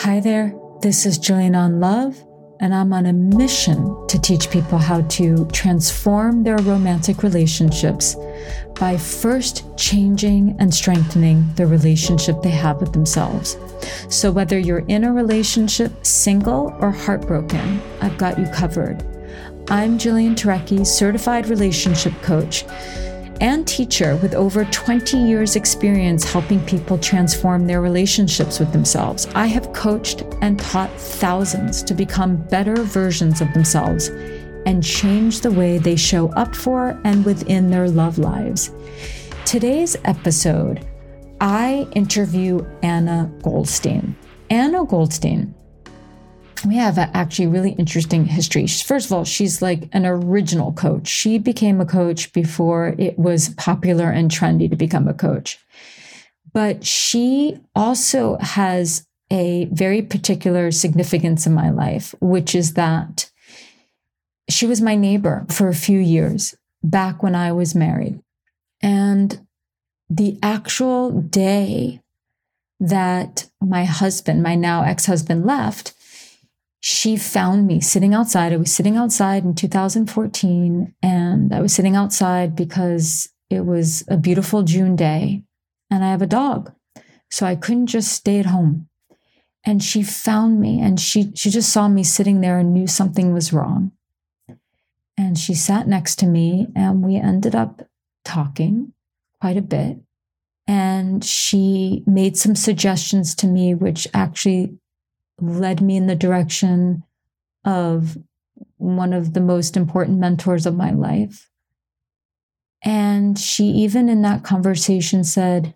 Hi there, this is Jillian on Love, and I'm on a mission to teach people how to transform their romantic relationships by first changing and strengthening the relationship they have with themselves. So, whether you're in a relationship, single, or heartbroken, I've got you covered. I'm Jillian Turecki, certified relationship coach and teacher with over 20 years' experience helping people transform their relationships with themselves. I have coached and taught thousands to become better versions of themselves and change the way they show up for and within their love lives. Today's episode, I interview Anna Goldstein. Anna Goldstein we have actually really interesting history. First of all, she's like an original coach. She became a coach before it was popular and trendy to become a coach. But she also has a very particular significance in my life, which is that she was my neighbor for a few years back when I was married. And the actual day that my husband, my now ex husband, left, she found me sitting outside. I was sitting outside in 2014, and I was sitting outside because it was a beautiful June day, and I have a dog. So I couldn't just stay at home. And she found me, and she, she just saw me sitting there and knew something was wrong. And she sat next to me, and we ended up talking quite a bit. And she made some suggestions to me, which actually led me in the direction of one of the most important mentors of my life. And she, even in that conversation, said,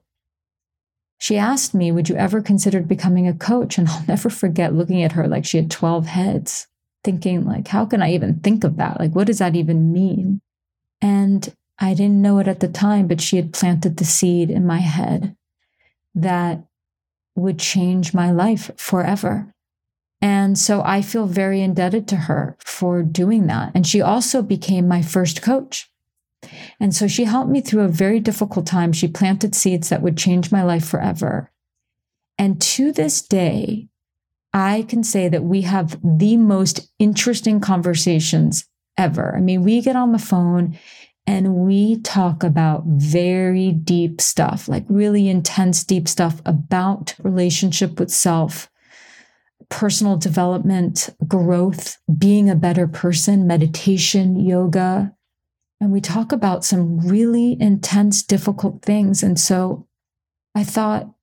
she asked me, Would you ever consider becoming a coach? And I'll never forget looking at her like she had 12 heads, thinking, like, how can I even think of that? Like, what does that even mean? And I didn't know it at the time, but she had planted the seed in my head that would change my life forever. And so I feel very indebted to her for doing that. And she also became my first coach. And so she helped me through a very difficult time. She planted seeds that would change my life forever. And to this day, I can say that we have the most interesting conversations ever. I mean, we get on the phone and we talk about very deep stuff, like really intense, deep stuff about relationship with self, personal development, growth, being a better person, meditation, yoga. And we talk about some really intense, difficult things. And so I thought,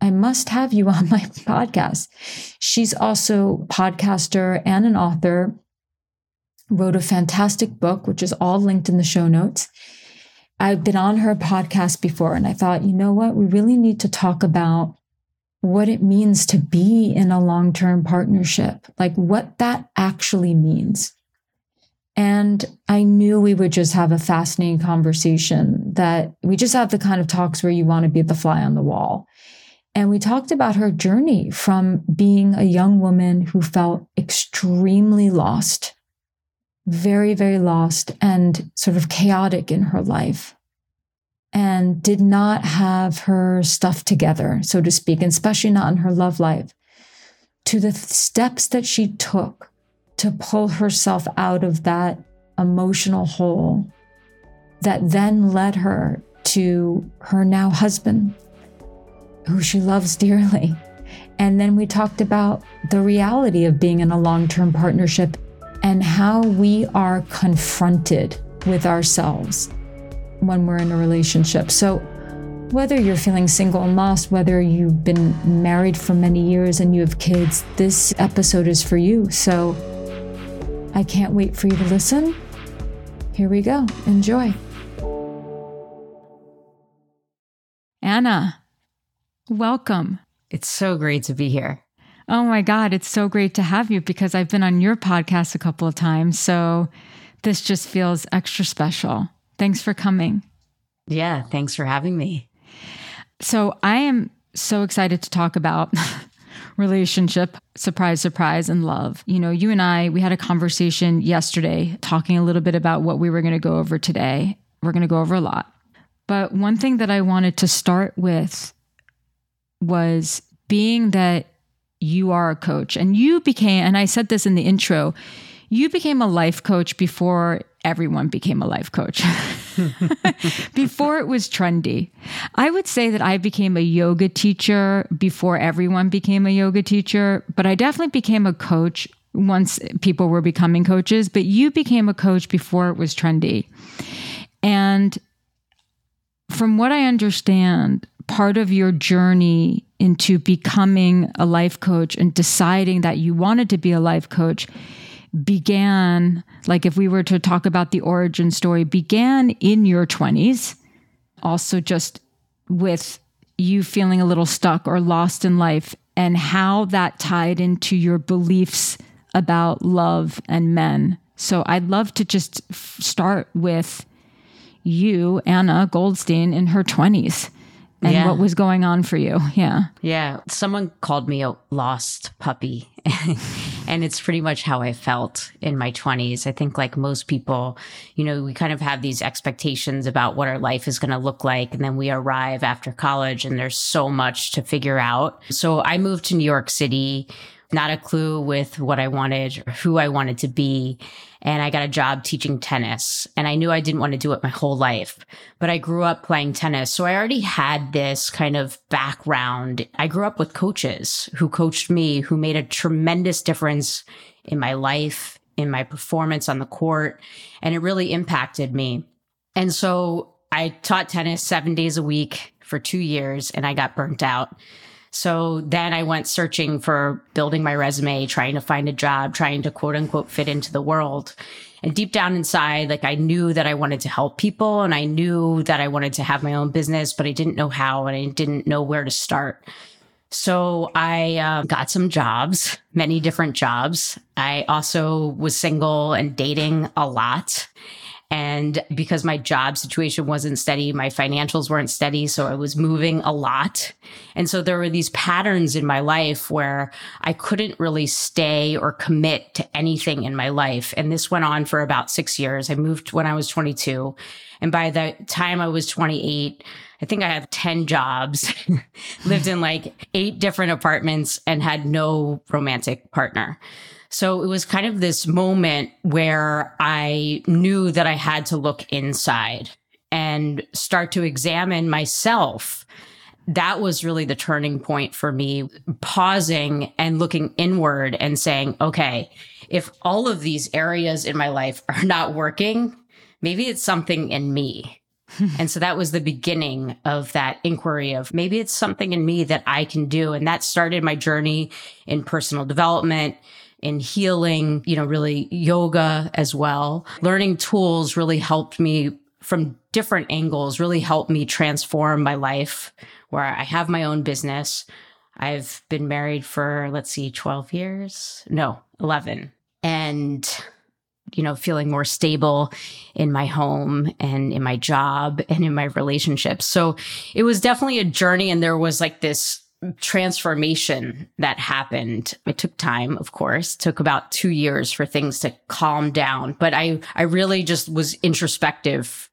I must have you on my podcast. She's also podcaster and an author, wrote a fantastic book, which is all linked in the show notes. I've been on her podcast before, and I thought, you know what? We really need to talk about what it means to be in a long term partnership, like what that actually means. And I knew we would just have a fascinating conversation that we just have the kind of talks where you want to be the fly on the wall. And we talked about her journey from being a young woman who felt extremely lost, very, very lost and sort of chaotic in her life and did not have her stuff together, so to speak, and especially not in her love life, to the steps that she took to pull herself out of that emotional hole that then led her to her now husband, who she loves dearly. And then we talked about the reality of being in a long term partnership and how we are confronted with ourselves when we're in a relationship. So, whether you're feeling single and lost, whether you've been married for many years and you have kids, this episode is for you. So, I can't wait for you to listen. Here we go. Enjoy. Anna, welcome. It's so great to be here. Oh my God, it's so great to have you because I've been on your podcast a couple of times. So this just feels extra special. Thanks for coming. Yeah, thanks for having me. So I am so excited to talk about relationship, surprise, surprise, and love. You know, you and I, we had a conversation yesterday talking a little bit about what we were going to go over today. We're going to go over a lot. But one thing that I wanted to start with was being that you are a coach and you became, and I said this in the intro, you became a life coach before everyone became a life coach. before it was trendy. I would say that I became a yoga teacher before everyone became a yoga teacher, but I definitely became a coach once people were becoming coaches, but you became a coach before it was trendy. And from what I understand, part of your journey into becoming a life coach and deciding that you wanted to be a life coach began, like if we were to talk about the origin story, began in your 20s, also just with you feeling a little stuck or lost in life, and how that tied into your beliefs about love and men. So I'd love to just start with you, Anna Goldstein, in her 20s and yeah. what was going on for you. Yeah. Yeah. Someone called me a lost puppy. and it's pretty much how I felt in my 20s. I think, like most people, you know, we kind of have these expectations about what our life is going to look like. And then we arrive after college and there's so much to figure out. So I moved to New York City not a clue with what I wanted or who I wanted to be. And I got a job teaching tennis. And I knew I didn't want to do it my whole life, but I grew up playing tennis. So I already had this kind of background. I grew up with coaches who coached me, who made a tremendous difference in my life, in my performance on the court. And it really impacted me. And so I taught tennis seven days a week for two years and I got burnt out. So then I went searching for building my resume, trying to find a job, trying to quote unquote fit into the world. And deep down inside, like I knew that I wanted to help people and I knew that I wanted to have my own business, but I didn't know how and I didn't know where to start. So I uh, got some jobs, many different jobs. I also was single and dating a lot. And because my job situation wasn't steady, my financials weren't steady. So I was moving a lot. And so there were these patterns in my life where I couldn't really stay or commit to anything in my life. And this went on for about six years. I moved when I was 22. And by the time I was 28, I think I had 10 jobs, lived in like eight different apartments and had no romantic partner. So it was kind of this moment where I knew that I had to look inside and start to examine myself. That was really the turning point for me, pausing and looking inward and saying, okay, if all of these areas in my life are not working, maybe it's something in me. and so that was the beginning of that inquiry of maybe it's something in me that I can do. And that started my journey in personal development, in healing, you know, really yoga as well. Learning tools really helped me from different angles, really helped me transform my life where I have my own business. I've been married for, let's see, 12 years. No, 11. And, you know, feeling more stable in my home and in my job and in my relationships. So it was definitely a journey. And there was like this transformation that happened. It took time, of course, it took about two years for things to calm down, but I, I really just was introspective,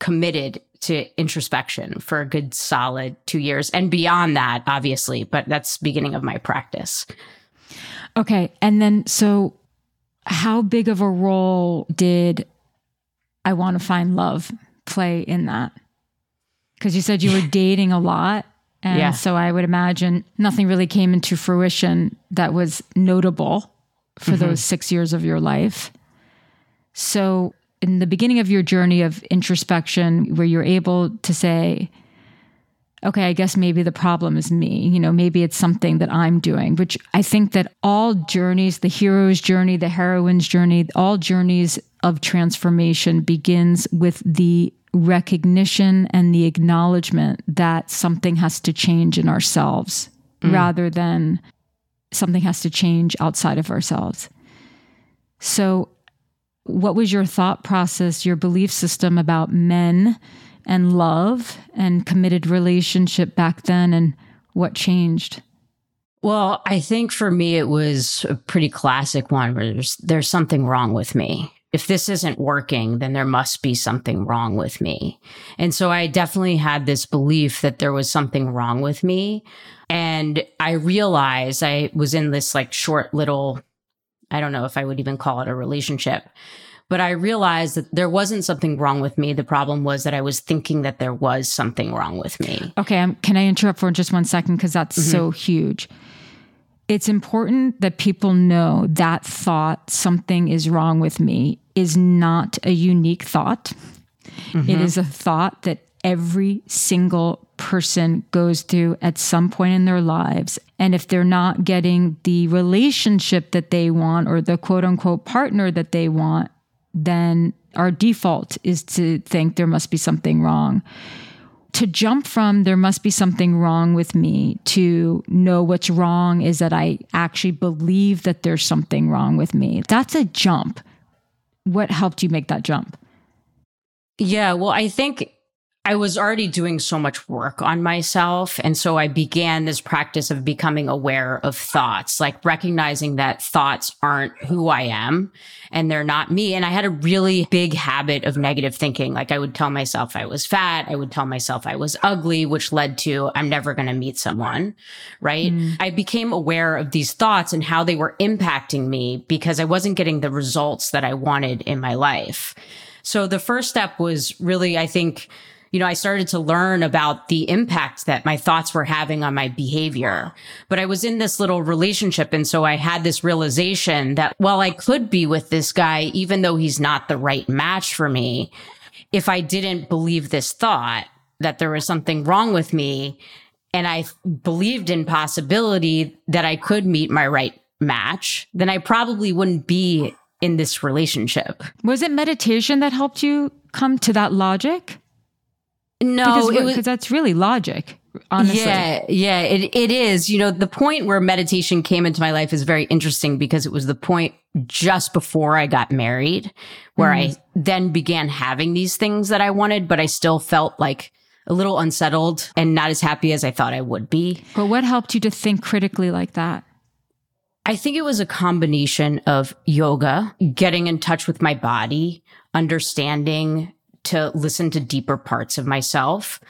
committed to introspection for a good solid two years and beyond that, obviously, but that's beginning of my practice. Okay. And then, so how big of a role did I want to find love play in that? Because you said you were dating a lot. And Yeah. so I would imagine nothing really came into fruition that was notable for mm-hmm. those six years of your life. So, in the beginning of your journey of introspection, where you're able to say, okay, I guess maybe the problem is me. You know, maybe it's something that I'm doing, which I think that all journeys, the hero's journey, the heroine's journey, all journeys of transformation begins with the recognition and the acknowledgement that something has to change in ourselves mm. rather than something has to change outside of ourselves. So, what was your thought process, your belief system about men and love and committed relationship back then, and what changed? Well, I think for me, it was a pretty classic one where there's, there's something wrong with me. If this isn't working, then there must be something wrong with me. And so I definitely had this belief that there was something wrong with me. And I realized I was in this like short little, I don't know if I would even call it a relationship, but I realized that there wasn't something wrong with me. The problem was that I was thinking that there was something wrong with me. Okay, um, can I interrupt for just one second? Because that's so huge. It's important that people know that thought, something is wrong with me, is not a unique thought. It mm-hmm. is a thought that every single person goes through at some point in their lives. And if they're not getting the relationship that they want or the quote unquote partner that they want, then our default is to think there must be something wrong to jump from there must be something wrong with me to know what's wrong is that I actually believe that there's something wrong with me. That's a jump. What helped you make that jump? Yeah, well, I think I was already doing so much work on myself. And so I began this practice of becoming aware of thoughts, like recognizing that thoughts aren't who I am and they're not me. And I had a really big habit of negative thinking. Like I would tell myself I was fat. I would tell myself I was ugly, which led to I'm never going to meet someone. Right. Hmm. I became aware of these thoughts and how they were impacting me because I wasn't getting the results that I wanted in my life. So the first step was really, I think, you know, I started to learn about the impact that my thoughts were having on my behavior. But I was in this little relationship. And so I had this realization that while I could be with this guy, even though he's not the right match for me, if I didn't believe this thought that there was something wrong with me and I believed in possibility that I could meet my right match, then I probably wouldn't be in this relationship. Was it meditation that helped you come to that logic? No, Because that's really logic, honestly. Yeah, yeah, it, it is. You know, the point where meditation came into my life is very interesting because it was the point just before I got married where I mm. then began having these things that I wanted, but I still felt like a little unsettled and not as happy as I thought I would be. But what helped you to think critically like that? I think it was a combination of yoga, getting in touch with my body, understanding to listen to deeper parts of myself.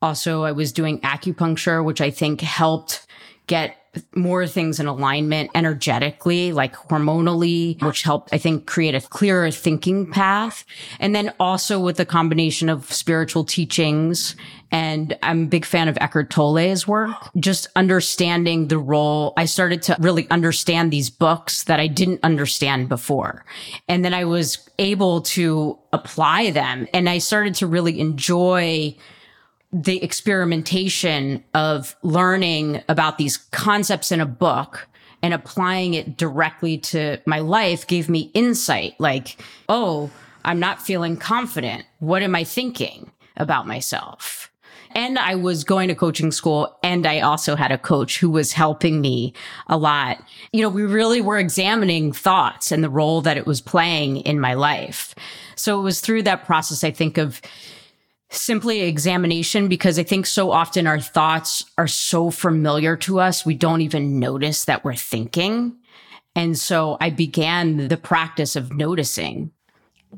Also, I was doing acupuncture, which I think helped get more things in alignment energetically, like hormonally, which helped, I think, create a clearer thinking path. And then also with the combination of spiritual teachings. And I'm a big fan of Eckhart Tolle's work, just understanding the role. I started to really understand these books that I didn't understand before. And then I was able to apply them and I started to really enjoy the experimentation of learning about these concepts in a book and applying it directly to my life gave me insight like, oh, I'm not feeling confident. What am I thinking about myself? And I was going to coaching school and I also had a coach who was helping me a lot. You know, we really were examining thoughts and the role that it was playing in my life. So it was through that process, I think, of simply examination because I think so often our thoughts are so familiar to us, we don't even notice that we're thinking. And so I began the practice of noticing.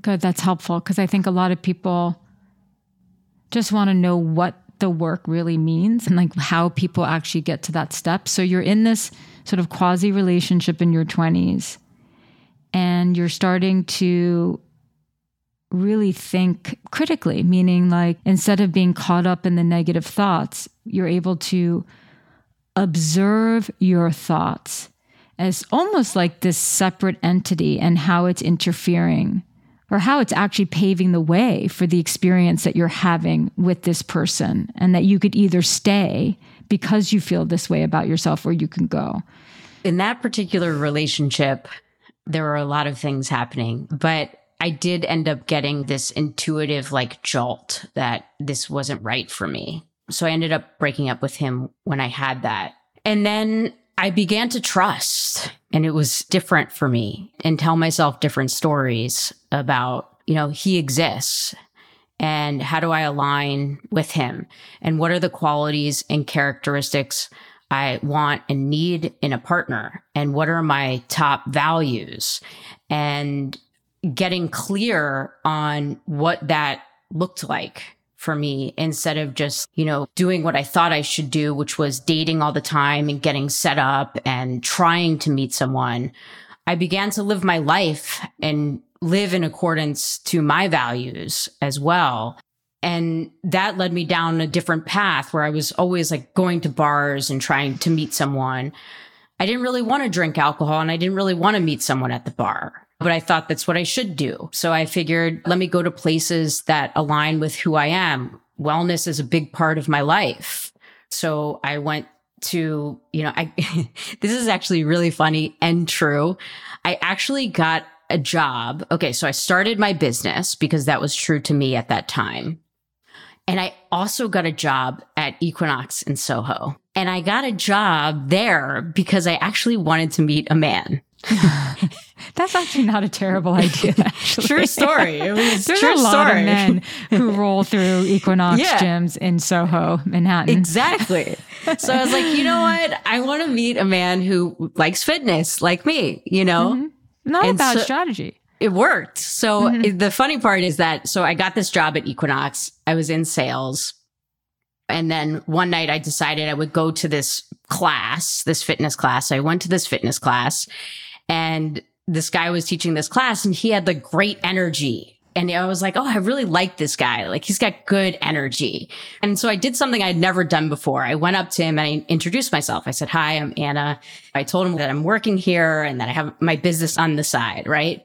Good, that's helpful because I think a lot of people just want to know what the work really means and like how people actually get to that step. So you're in this sort of quasi relationship in your 20s and you're starting to really think critically, meaning like instead of being caught up in the negative thoughts, you're able to observe your thoughts as almost like this separate entity and how it's interfering or how it's actually paving the way for the experience that you're having with this person and that you could either stay because you feel this way about yourself or you can go. In that particular relationship, there were a lot of things happening, but I did end up getting this intuitive like jolt that this wasn't right for me. So I ended up breaking up with him when I had that. And then I began to trust and it was different for me and tell myself different stories about, you know, he exists and how do I align with him and what are the qualities and characteristics I want and need in a partner and what are my top values and getting clear on what that looked like for me instead of just, you know, doing what I thought I should do, which was dating all the time and getting set up and trying to meet someone. I began to live my life and live in accordance to my values as well. And that led me down a different path where I was always like going to bars and trying to meet someone. I didn't really want to drink alcohol and I didn't really want to meet someone at the bar but I thought that's what I should do. So I figured, let me go to places that align with who I am. Wellness is a big part of my life. So I went to, you know, I, this is actually really funny and true. I actually got a job. Okay. So I started my business because that was true to me at that time. And I also got a job at Equinox in Soho. And I got a job there because I actually wanted to meet a man. That's actually not a terrible idea. Actually. true story. It was There's true a lot story. of men who roll through Equinox Yeah. gyms in Soho, Manhattan. Exactly. so I was like, you know what? I want to meet a man who likes fitness like me, you know? Mm-hmm. Not a And bad so- strategy. It worked. So mm-hmm. it- the funny part is that so I got this job at Equinox. I was in sales. And then one night I decided I would go to this class, this fitness class. I went to this fitness class and this guy was teaching this class and he had like great energy. And I was like, oh, I really like this guy. Like he's got good energy. And so I did something I'd never done before. I went up to him and I introduced myself. I said, hi, I'm Anna. I told him that I'm working here and that I have my business on the side, right?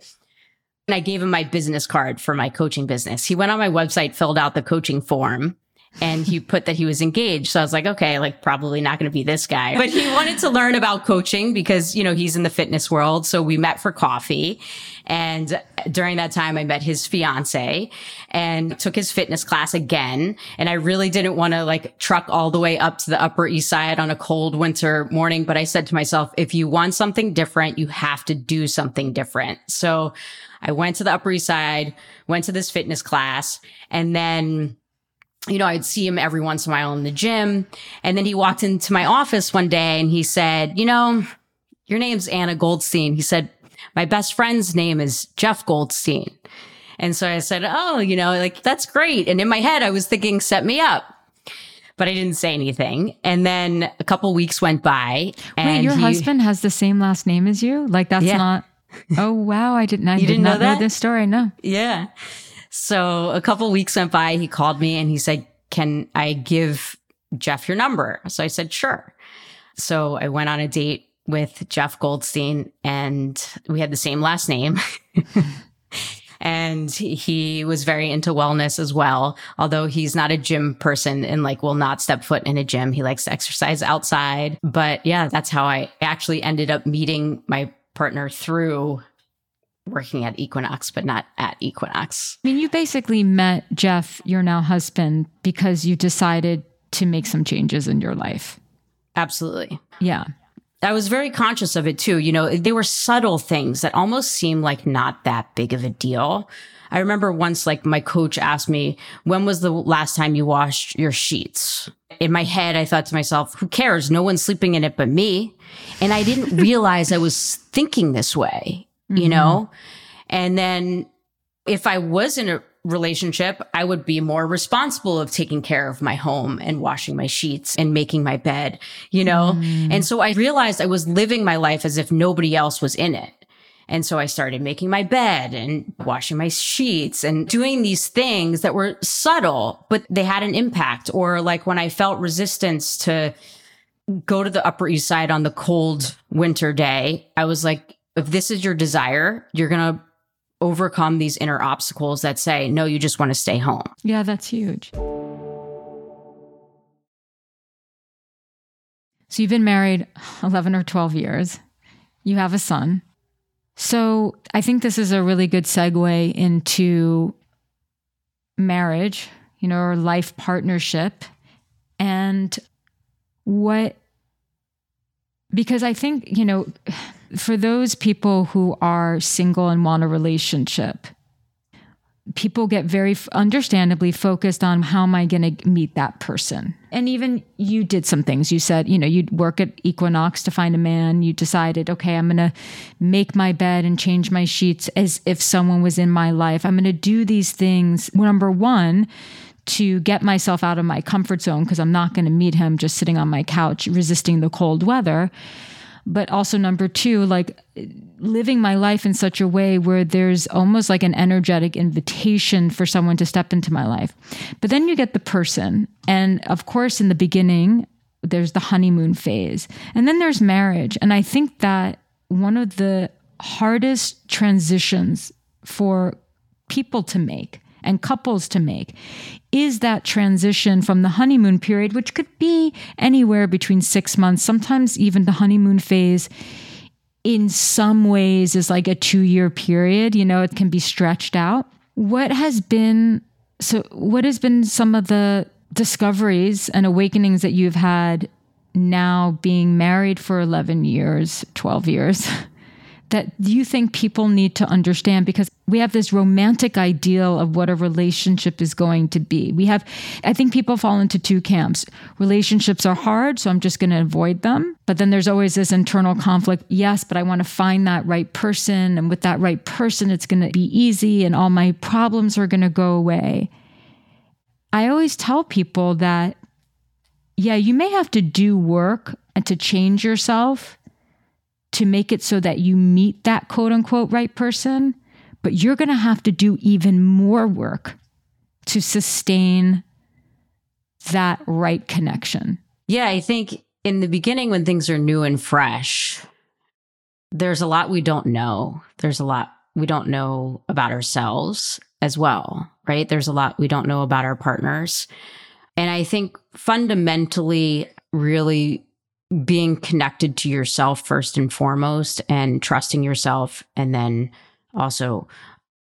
And I gave him my business card for my coaching business. He went on my website, filled out the coaching form, and he put that he was engaged. So I was like, okay, like probably not going to be this guy. But he wanted to learn about coaching because, you know, he's in the fitness world. So we met for coffee. And during that time, I met his fiance and took his fitness class again. And I really didn't want to like truck all the way up to the Upper East Side on a cold winter morning. But I said to myself, if you want something different, you have to do something different. So I went to the Upper East Side, went to this fitness class, and then you know, I'd see him every once in a while in the gym. And then he walked into my office one day and he said, you know, your name's Anna Goldstein. He said, my best friend's name is Jeff Goldstein. And so I said, oh, you know, like that's great. And in my head, I was thinking, set me up. But I didn't say anything. And then a couple weeks went by. And Wait, your he- husband has the same last name as you? Like that's Yeah. not. Oh wow, I didn't. I did didn't know not know, that? this story. No. Yeah. So a couple weeks went by. He called me and he said, Can I give Jeff your number? So I said, Sure. So I went on a date with Jeff Goldstein and we had the same last name. and he was very into wellness as well. Although he's not a gym person and like will not step foot in a gym. He likes to exercise outside. But yeah, that's how I actually ended up meeting my partner through working at Equinox, but not at Equinox. I mean, you basically met Jeff, your now husband, because you decided to make some changes in your life. Absolutely. Yeah. I was very conscious of it too. You know, they were subtle things that almost seemed like not that big of a deal. I remember once, like, my coach asked me, when was the last time you washed your sheets? In my head, I thought to myself, who cares? No one's sleeping in it but me. And I didn't realize I was thinking this way, you mm-hmm. know? And then if I was in a relationship, I would be more responsible of taking care of my home and washing my sheets and making my bed, you know? And mm. so I realized I was living my life as if nobody else was in it. And so I started making my bed and washing my sheets and doing these things that were subtle, but they had an impact. Or like when I felt resistance to go to the Upper East Side on the cold winter day, I was like, if this is your desire, you're going to overcome these inner obstacles that say, no, you just want to stay home. Yeah, that's huge. So you've been married 11 or 12 years. You have a son. So I think this is a really good segue into marriage, you know, or life partnership and what because I think, you know, for those people who are single and want a relationship, people get very understandably focused on how am I going to meet that person. And even you did some things. You said, you know, you'd work at Equinox to find a man. You decided, okay, I'm going to make my bed and change my sheets as if someone was in my life. I'm going to do these things. Number one, to get myself out of my comfort zone because I'm not going to meet him just sitting on my couch resisting the cold weather but also number two like living my life in such a way where there's almost like an energetic invitation for someone to step into my life. But then you get the person and of course in the beginning there's the honeymoon phase and then there's marriage. And i think that one of the hardest transitions for people to make and couples to make is that transition from the honeymoon period, which could be anywhere between six months, sometimes even the honeymoon phase in some ways is like a two year period. You know, it can be stretched out. What has been, so what has been some of the discoveries and awakenings that you've had now being married for 11 years, 12 years? that you think people need to understand because we have this romantic ideal of what a relationship is going to be. We have, I think people fall into two camps. Relationships are hard, so I'm just going to avoid them. But then there's always this internal conflict. Yes, but I want to find that right person. And with that right person, it's going to be easy and all my problems are going to go away. I always tell people that, yeah, you may have to do work and to change yourself to make it so that you meet that quote unquote right person, but you're going to have to do even more work to sustain that right connection. Yeah, I think in the beginning, when things are new and fresh, there's a lot we don't know. There's a lot we don't know about ourselves as well, right? There's a lot we don't know about our partners. And I think fundamentally, really being connected to yourself first and foremost and trusting yourself and then also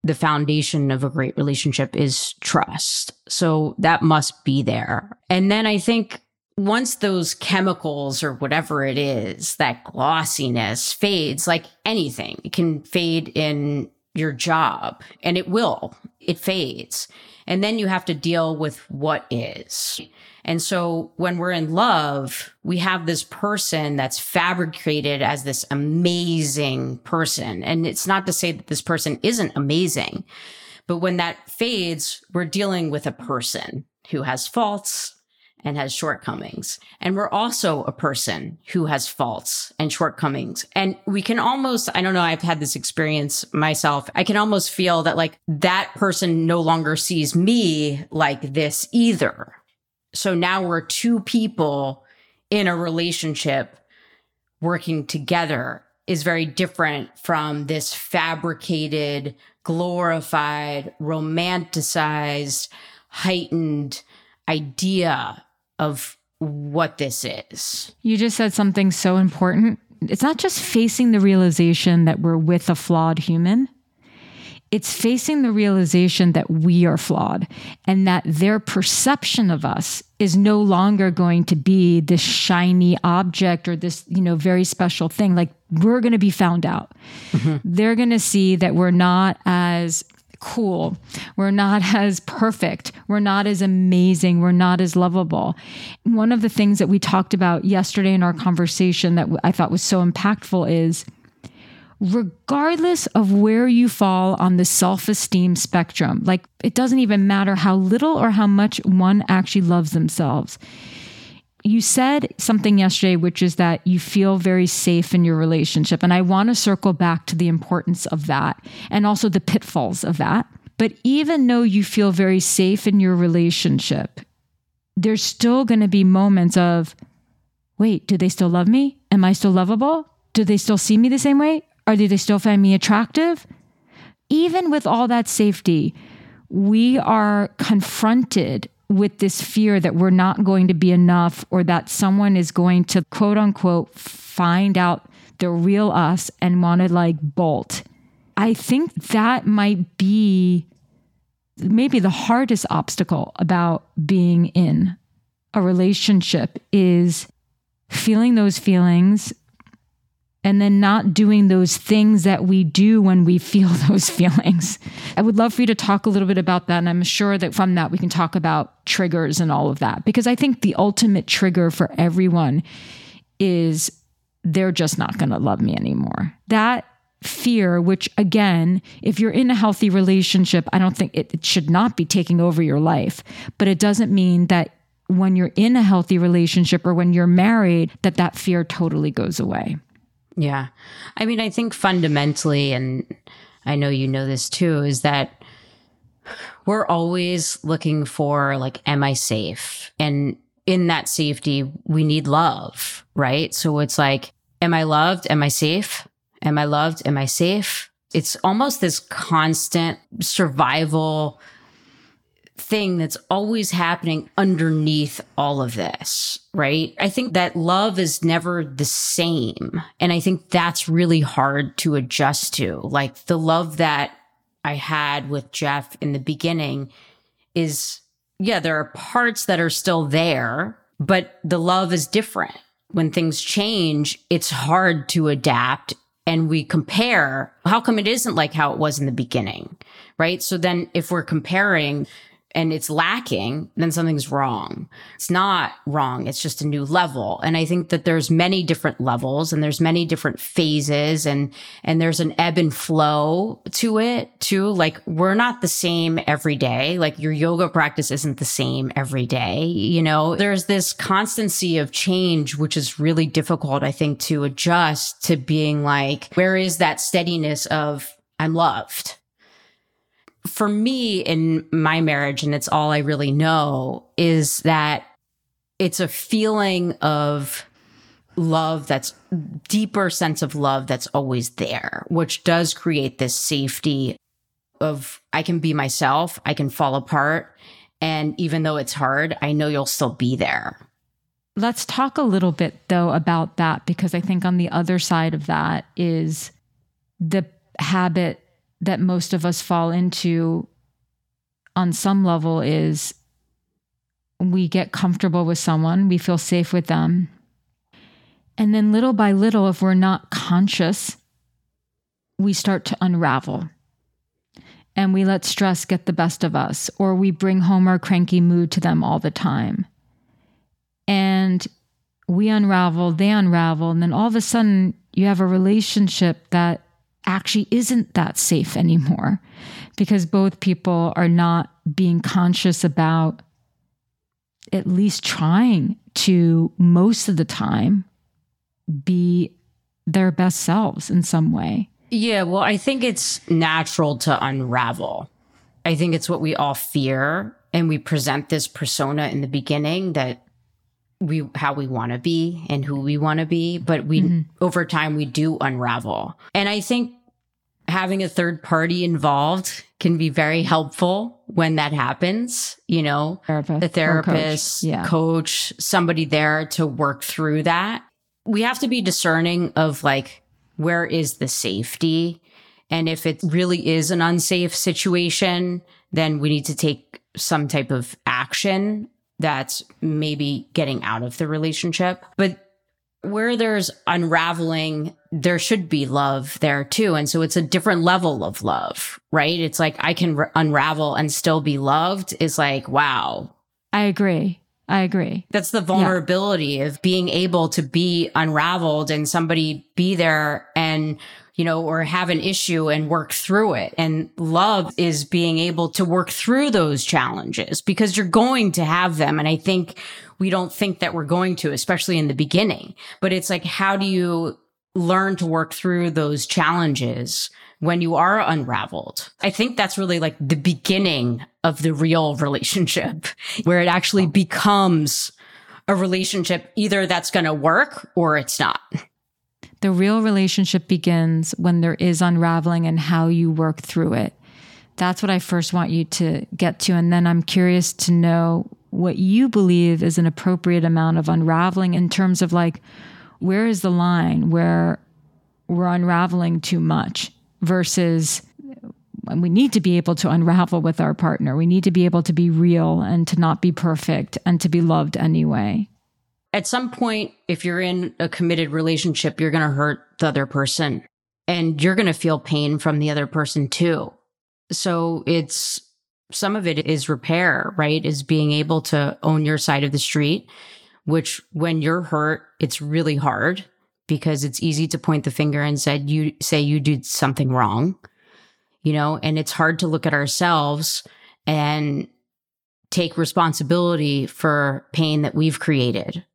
the foundation of a great relationship is trust. So that must be there. And then I think once those chemicals or whatever it is, that glossiness fades like anything, it can fade in your job and it will, it fades. And then you have to deal with what is. And so when we're in love, we have this person that's fabricated as this amazing person. And it's not to say that this person isn't amazing, but when that fades, we're dealing with a person who has faults, and has shortcomings. And we're also a person who has faults and shortcomings. And we can almost, I don't know, I've had this experience myself. I can almost feel that like that person no longer sees me like this either. So now we're two people in a relationship working together is very different from this fabricated, glorified, romanticized, heightened idea of what this is. You just said something so important. It's not just facing the realization that we're with a flawed human, it's facing the realization that we are flawed and that their perception of us is no longer going to be this shiny object or this, you know, very special thing. Like we're going to be found out. Mm-hmm. They're going to see that we're not as cool. We're not as perfect. We're not as amazing. We're not as lovable. One of the things that we talked about yesterday in our conversation that I thought was so impactful is regardless of where you fall on the self esteem spectrum, like it doesn't even matter how little or how much one actually loves themselves. you said something yesterday, which is that you feel very safe in your relationship. And I want to circle back to the importance of that and also the pitfalls of that. But even though you feel very safe in your relationship, there's still going to be moments of, wait, do they still love me? Am I still lovable? Do they still see me the same way? Or do they still find me attractive? Even with all that safety, we are confronted with this fear that we're not going to be enough or that someone is going to quote unquote find out the real us and want to like bolt. I think that might be maybe the hardest obstacle about being in a relationship is feeling those feelings and then not doing those things that we do when we feel those feelings. I would love for you to talk a little bit about that. And I'm sure that from that, we can talk about triggers and all of that, because I think the ultimate trigger for everyone is they're just not going to love me anymore. That fear, which again, if you're in a healthy relationship, I don't think it, it should not be taking over your life, but it doesn't mean that when you're in a healthy relationship or when you're married, that that fear totally goes away. Yeah. I mean, I think fundamentally, and I know you know this too, is that we're always looking for, like, am I safe? And in that safety, we need love, right? So it's like, am I loved? Am I safe? Am I loved? Am I safe? It's almost this constant survival thing that's always happening underneath all of this, right? I think that love is never the same. And I think that's really hard to adjust to. Like the love that I had with Jeff in the beginning is, yeah, there are parts that are still there, but the love is different. When things change, it's hard to adapt and we compare. How come it isn't like how it was in the beginning? Right. So then if we're comparing, and it's lacking, then something's wrong. It's not wrong. It's just a new level. And I think that there's many different levels and there's many different phases and, and there's an ebb and flow to it too. Like we're not the same every day. Like your yoga practice isn't the same every day. You know, there's this constancy of change, which is really difficult, I think, to adjust to being like, where is that steadiness of I'm loved? For me in my marriage, and it's all I really know, is that it's a feeling of love that's deeper sense of love that's always there, which does create this safety of I can be myself, I can fall apart. And even though it's hard, I know you'll still be there. Let's talk a little bit though about that because I think on the other side of that is the habit that most of us fall into on some level is we get comfortable with someone, we feel safe with them. And then little by little, if we're not conscious, we start to unravel and we let stress get the best of us, or we bring home our cranky mood to them all the time. And we unravel, they unravel, and then all of a sudden you have a relationship that actually isn't that safe anymore because both people are not being conscious about at least trying to most of the time be their best selves in some way. Yeah, well, I think it's natural to unravel. I think it's what we all fear. And we present this persona in the beginning that we how we want to be and who we want to be but we mm-hmm. over time we do unravel and i think having a third party involved can be very helpful when that happens. You know, therapist, the therapist, coach. Yeah. coach, somebody there to work through that. We have to be discerning of like, where is the safety? And if it really is an unsafe situation, then we need to take some type of action that's maybe getting out of the relationship. But where there's unraveling, there should be love there too. And so it's a different level of love, right? It's like I can r- unravel and still be loved is like, wow. I agree. I agree. That's the vulnerability yeah. of being able to be unraveled and somebody be there and, you know, or have an issue and work through it. And love is being able to work through those challenges because you're going to have them. And I think we don't think that we're going to, especially in the beginning. But it's like, how do you learn to work through those challenges when you are unraveled? I think that's really like the beginning of the real relationship where it actually becomes a relationship either that's going to work or it's not. The real relationship begins when there is unraveling and how you work through it. That's what I first want you to get to. And then I'm curious to know what you believe is an appropriate amount of unraveling in terms of like, where is the line where we're unraveling too much versus we need to be able to unravel with our partner. We need to be able to be real and to not be perfect and to be loved anyway. At some point, if you're in a committed relationship, you're going to hurt the other person and you're going to feel pain from the other person too. So it's some of it is repair, right? Is being able to own your side of the street, which when you're hurt, it's really hard because it's easy to point the finger and said you say you did something wrong, you know, and it's hard to look at ourselves and take responsibility for pain that we've created,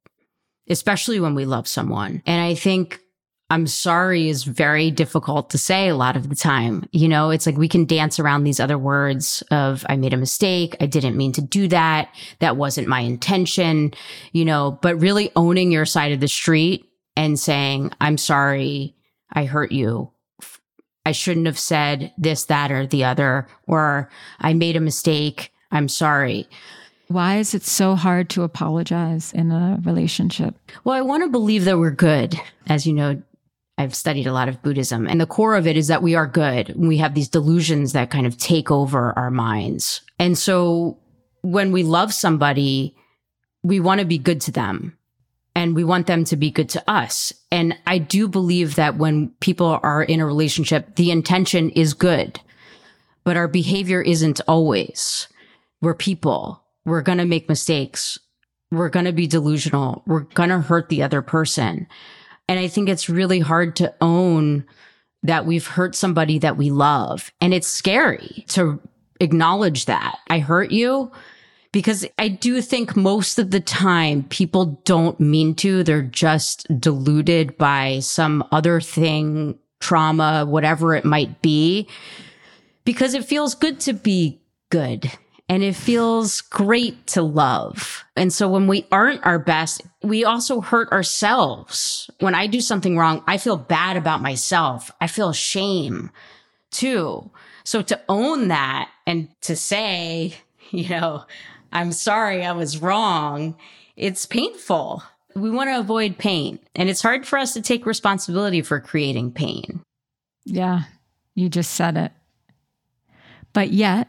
especially when we love someone. And I think I'm sorry is very difficult to say a lot of the time. You know, it's like we can dance around these other words of, I made a mistake. I didn't mean to do that. That wasn't my intention, you know, but really owning your side of the street and saying, I'm sorry. I hurt you. I shouldn't have said this, that, or the other, or I made a mistake. I'm sorry. Why is it so hard to apologize in a relationship? Well, I want to believe that we're good. As you know, I've studied a lot of Buddhism and the core of it is that we are good. We have these delusions that kind of take over our minds. And so when we love somebody, we want to be good to them and we want them to be good to us. And I do believe that when people are in a relationship, the intention is good, but our behavior isn't always. We're people. We're going to make mistakes. We're going to be delusional. We're going to hurt the other person. And I think it's really hard to own that we've hurt somebody that we love. And it's scary to acknowledge that I hurt you because I do think most of the time people don't mean to. They're just deluded by some other thing, trauma, whatever it might be, because it feels good to be good and it feels great to love. And so when we aren't our best, we also hurt ourselves. When I do something wrong, I feel bad about myself. I feel shame too. So to own that and to say, you know, I'm sorry I was wrong, it's painful. We want to avoid pain. And it's hard for us to take responsibility for creating pain. Yeah, you just said it. But yet,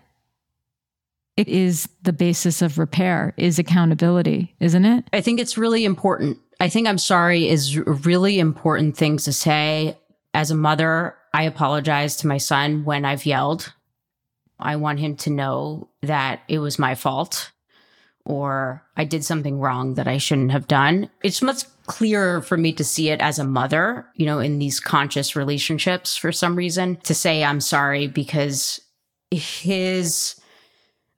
it is the basis of repair is accountability, isn't it? I think it's really important. I think I'm sorry is really important thing to say. As a mother, I apologize to my son when I've yelled. I want him to know that it was my fault or I did something wrong that I shouldn't have done. It's much clearer for me to see it as a mother, you know, in these conscious relationships for some reason to say I'm sorry because his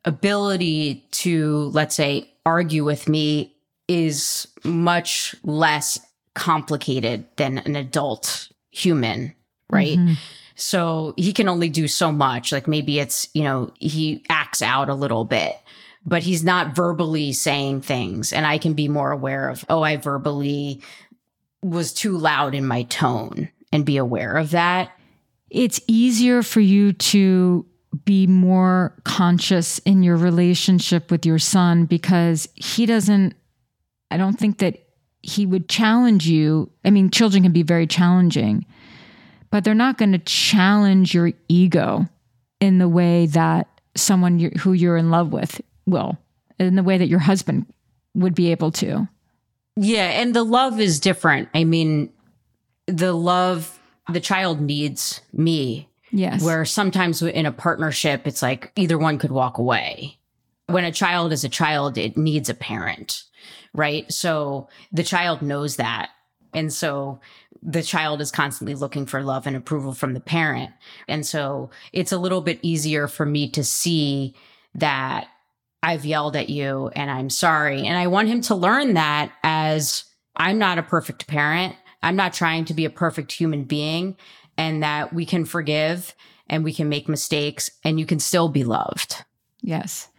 ability to, let's say, argue with me is much less complicated than an adult human, right? Mm-hmm. So he can only do so much. Like maybe it's, you know, he acts out a little bit, but he's not verbally saying things. And I can be more aware of, oh, I verbally was too loud in my tone and be aware of that. It's easier for you to be more conscious in your relationship with your son because he doesn't, I don't think that he would challenge you. I mean, children can be very challenging, but they're not going to challenge your ego in the way that someone you, who you're in love with will, in the way that your husband would be able to. Yeah. And the love is different. I mean, the love, the child needs me Yes. Where sometimes in a partnership, it's like either one could walk away. When a child is a child, it needs a parent, right? So the child knows that. And so the child is constantly looking for love and approval from the parent. And so it's a little bit easier for me to see that I've yelled at you and I'm sorry. And I want him to learn that as I'm not a perfect parent. I'm not trying to be a perfect human being and that we can forgive and we can make mistakes and you can still be loved. Yes.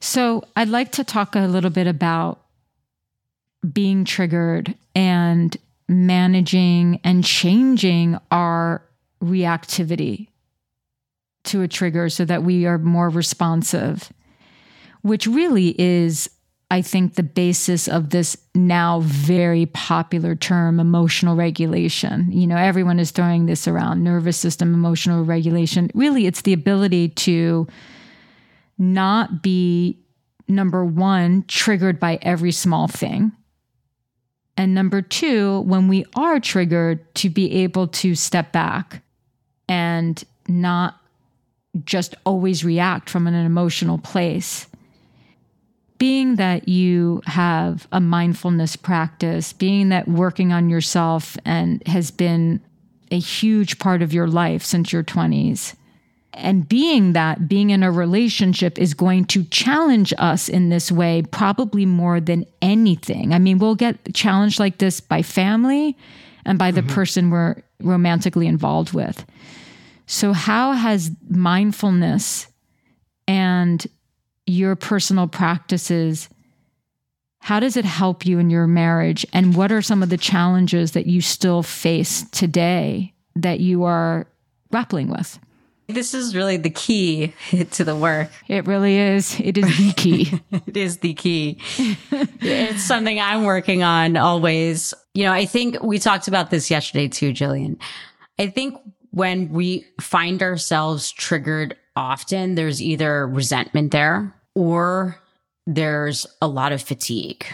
So I'd like to talk a little bit about being triggered and managing and changing our reactivity to a trigger so that we are more responsive, which really is, I think, the basis of this now very popular term, emotional regulation. You know, everyone is throwing this around nervous system emotional regulation. Really, it's the ability to not be, number one, triggered by every small thing. And number two, when we are triggered, to be able to step back and not just always react from an emotional place. Being that you have a mindfulness practice, being that working on yourself and has been a huge part of your life since your 20s, and being that being in a relationship is going to challenge us in this way, probably more than anything. I mean, we'll get challenged like this by family and by the mm-hmm. person we're romantically involved with. So, how has mindfulness and your personal practices? How does it help you in your marriage? And what are some of the challenges that you still face today that you are grappling with? This is really the key to the work. It really is. It is the key. it is the key. it's something I'm working on always. You know, I think we talked about this yesterday too, Jillian. I think when we find ourselves triggered often, there's either resentment there or there's a lot of fatigue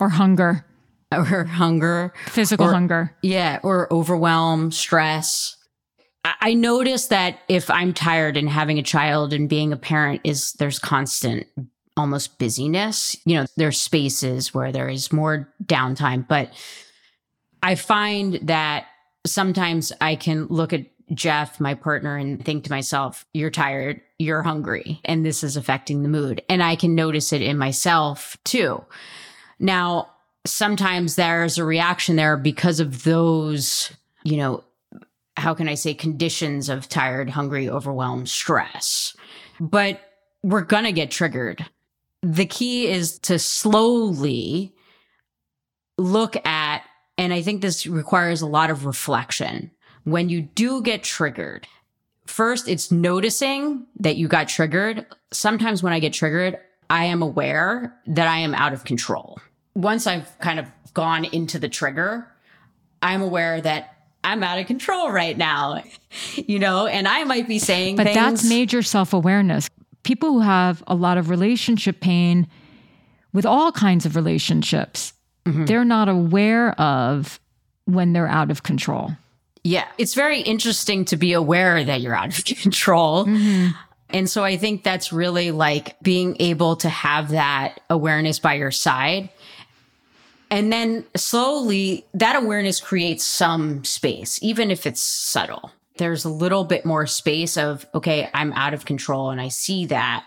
or hunger or hunger, physical or, hunger. Yeah. Or overwhelm, stress. I, I notice that if I'm tired and having a child and being a parent is there's constant almost busyness. You know, there's spaces where there is more downtime, but I find that sometimes I can look at Jeff, my partner, and think to myself, you're tired, you're hungry, and this is affecting the mood. And I can notice it in myself too. Now, sometimes there's a reaction there because of those, you know, how can I say conditions of tired, hungry, overwhelmed, stress. But we're going to get triggered. The key is to slowly look at and I think this requires a lot of reflection. When you do get triggered, first it's noticing that you got triggered. Sometimes when I get triggered, I am aware that I am out of control. Once I've kind of gone into the trigger, I'm aware that I'm out of control right now, you know, and I might be saying, but things- that's major self awareness. People who have a lot of relationship pain with all kinds of relationships, mm-hmm. they're not aware of when they're out of control. Yeah. It's very interesting to be aware that you're out of control. Mm-hmm. And so I think that's really like being able to have that awareness by your side. And then slowly that awareness creates some space, even if it's subtle. There's a little bit more space of, okay, I'm out of control and I see that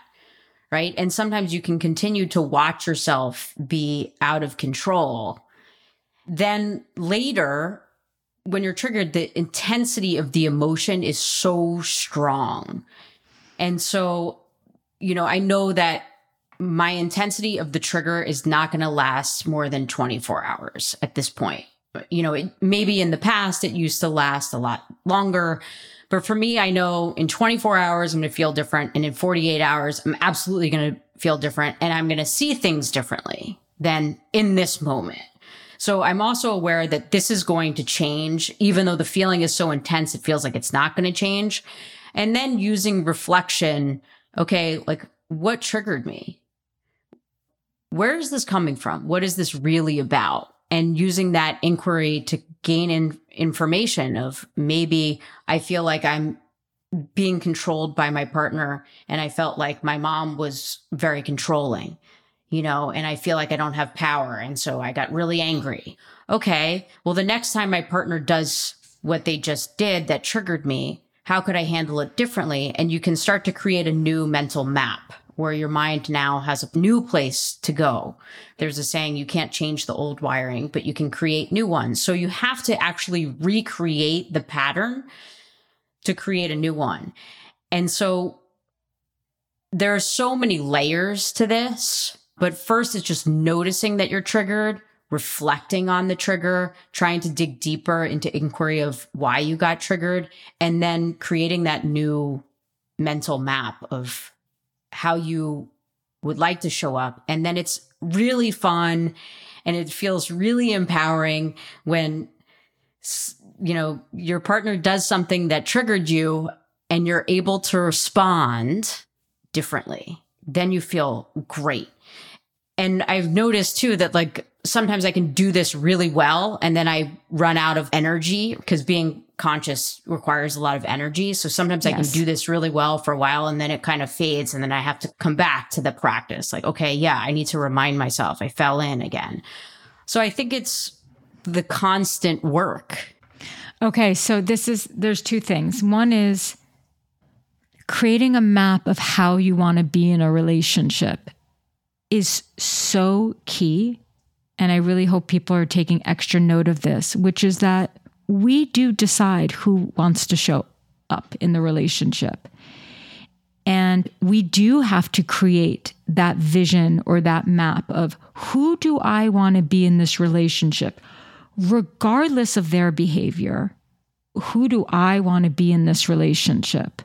right? And sometimes you can continue to watch yourself be out of control. Then later, when you're triggered, the intensity of the emotion is so strong. And so, you know, I know that my intensity of the trigger is not going to last more than 24 hours at this point. You know, it, maybe in the past it used to last a lot longer, but for me, I know in 24 hours, I'm going to feel different. And in 48 hours, I'm absolutely going to feel different. And I'm going to see things differently than in this moment. So I'm also aware that this is going to change, even though the feeling is so intense, it feels like it's not going to change. And then using reflection, okay, like what triggered me? Where is this coming from? What is this really about? And using that inquiry to gain in information of maybe I feel like I'm being controlled by my partner and I felt like my mom was very controlling, you know, and I feel like I don't have power. And so I got really angry. Okay. Well, the next time my partner does what they just did that triggered me, how could I handle it differently? And you can start to create a new mental map where your mind now has a new place to go. There's a saying you can't change the old wiring, but you can create new ones. So you have to actually recreate the pattern to create a new one. And so there are so many layers to this, but first it's just noticing that you're triggered, reflecting on the trigger, trying to dig deeper into inquiry of why you got triggered, and then creating that new mental map of how you would like to show up. And then it's really fun and it feels really empowering when you know your partner does something that triggered you and you're able to respond differently then you feel great and i've noticed too that like sometimes i can do this really well and then i run out of energy because being conscious requires a lot of energy. So sometimes yes. I can do this really well for a while and then it kind of fades and then I have to come back to the practice. Like, okay, yeah, I need to remind myself I fell in again. So I think it's the constant work. Okay, so this is there's two things. One is creating a map of how you want to be in a relationship is so key. And I really hope people are taking extra note of this, which is that we do decide who wants to show up in the relationship. And we do have to create that vision or that map of who do I want to be in this relationship, regardless of their behavior. Who do I want to be in this relationship?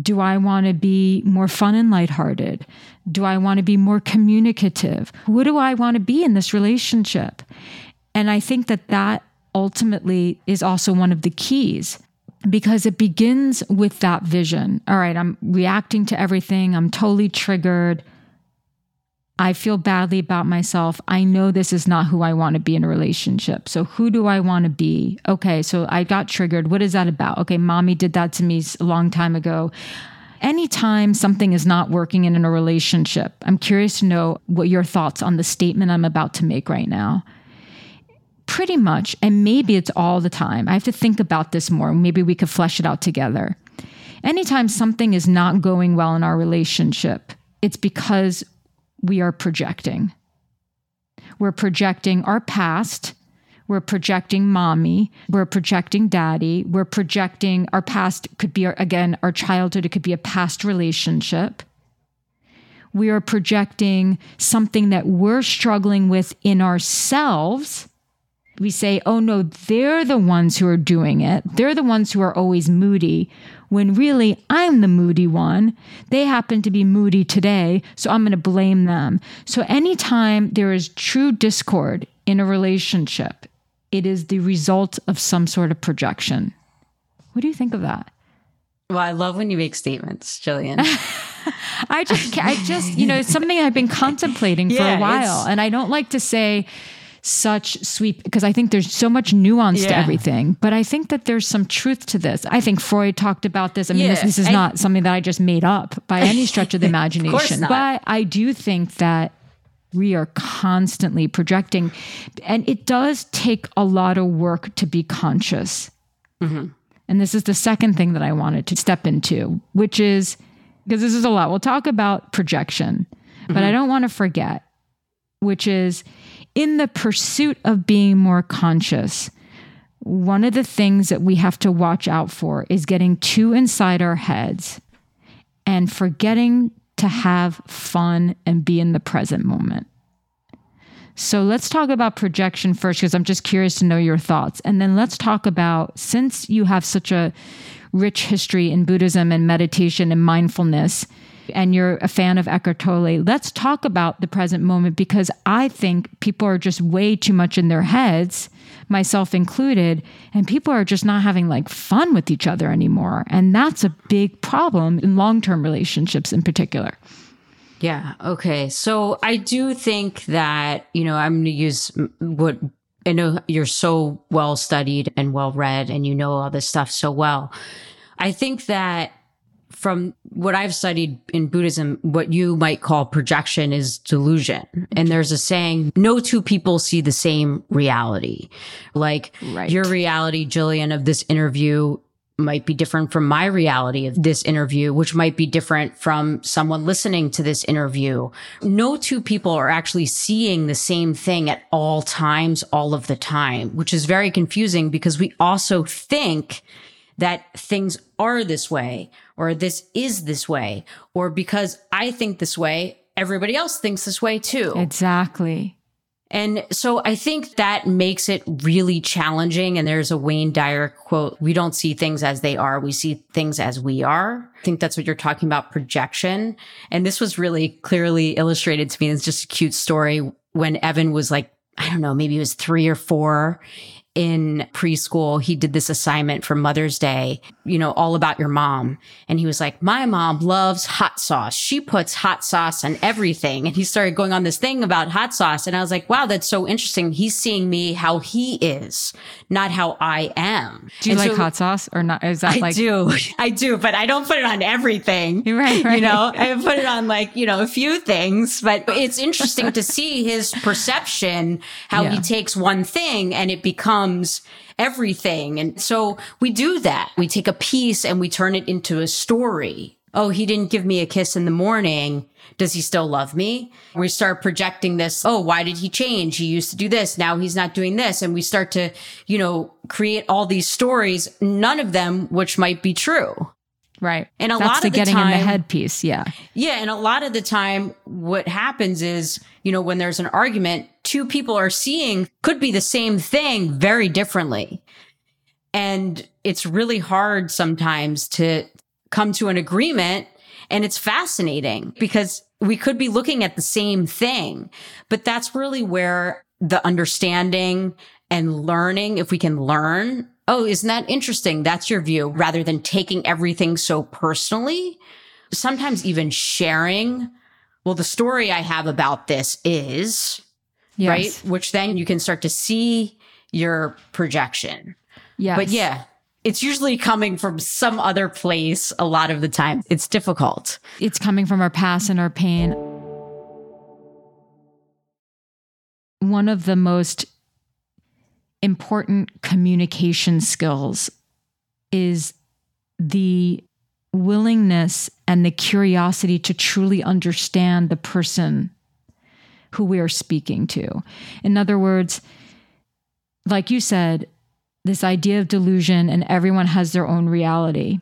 Do I want to be more fun and lighthearted? Do I want to be more communicative? What do I want to be in this relationship? And I think that that ultimately is also one of the keys because it begins with that vision. All right, I'm reacting to everything, I'm totally triggered. I feel badly about myself. I know this is not who I want to be in a relationship. So, who do I want to be? Okay, so I got triggered. What is that about? Okay, mommy did that to me a long time ago. Anytime something is not working in a relationship, I'm curious to know what your thoughts on the statement I'm about to make right now pretty much, and maybe it's all the time. I have to think about this more. Maybe we could flesh it out together. Anytime something is not going well in our relationship, it's because we are projecting. We're projecting our past. We're projecting mommy. We're projecting daddy. We're projecting our past, could be, our, again, our childhood. It could be a past relationship. We are projecting something that we're struggling with in ourselves we say, oh no, they're the ones who are doing it. They're the ones who are always moody, when really I'm the moody one. They happen to be moody today, so I'm going to blame them. So anytime there is true discord in a relationship, it is the result of some sort of projection. What do you think of that? Well, I love when you make statements, Jillian. I just, I just, you know, it's something I've been contemplating for yeah, a while. And I don't like to say, such sweep because I think there's so much nuance yeah. to everything. But I think that there's some truth to this. I think Freud talked about this. I mean, yeah, this, this, is I, not something that I just made up by any stretch of the imagination. of but I do think that we are constantly projecting, and it does take a lot of work to be conscious. Mm-hmm. And this is the second thing that I wanted to step into, which is because this is a lot. We'll talk about projection, but mm-hmm. I don't want to forget, which is in the pursuit of being more conscious, one of the things that we have to watch out for is getting too inside our heads and forgetting to have fun and be in the present moment. So let's talk about projection first, because I'm just curious to know your thoughts. And then let's talk about since you have such a rich history in Buddhism and meditation and mindfulness, and you're a fan of Eckhart Tolle, let's talk about the present moment because I think people are just way too much in their heads, myself included, and people are just not having like fun with each other anymore. And that's a big problem in long term relationships in particular. Yeah. Okay. So I do think that, you know, I'm going to use what I know you're so well studied and well read and you know all this stuff so well. I think that from what I've studied in Buddhism, what you might call projection is delusion. And there's a saying, no two people see the same reality. Like right. your reality, Jillian, of this interview might be different from my reality of this interview, which might be different from someone listening to this interview. No two people are actually seeing the same thing at all times, all of the time, which is very confusing because we also think that things are this way or this is this way, or because I think this way, everybody else thinks this way too. Exactly. And so I think that makes it really challenging. And there's a Wayne Dyer quote, we don't see things as they are. We see things as we are. I think that's what you're talking about projection. And this was really clearly illustrated to me. It's just a cute story when Evan was like, I don't know, maybe he was three or four in preschool, he did this assignment for Mother's Day, you know, all about your mom. And he was like, my mom loves hot sauce. She puts hot sauce on everything. And he started going on this thing about hot sauce. And I was like, wow, that's so interesting. He's seeing me how he is, not how I am. Do you and like so, hot sauce or not? Is that I like, I do. I do, but I don't put it on everything. Right, right. You know, I put it on like, you know, a few things, but it's interesting to see his perception, how Yeah. he takes one thing and it becomes everything. And so we do that. We take a piece and we turn it into a story. Oh, he didn't give me a kiss in the morning. Does he still love me? We start projecting this. Oh, why did he change? He used to do this. Now he's not doing this. And we start to, you know, create all these stories, none of them which might be true. Right. And a That's lot the of the getting in the headpiece. Yeah. Yeah. And a lot of the time, what happens is, you know, when there's an argument, two people are seeing could be the same thing very differently. And it's really hard sometimes to come to an agreement. And it's fascinating because we could be looking at the same thing, but that's really where the understanding and learning, if we can learn, oh, isn't that interesting? That's your view rather than taking everything so personally. Sometimes even sharing, well, the story I have about this is, Yes. right? Which then you can start to see your projection. Yes. But yeah, it's usually coming from some other place a lot of the time. It's difficult. it's coming from our past and our pain. One of the most important communication skills is the willingness and the curiosity to truly understand the person who we are speaking to. In other words, like you said, this idea of delusion and everyone has their own reality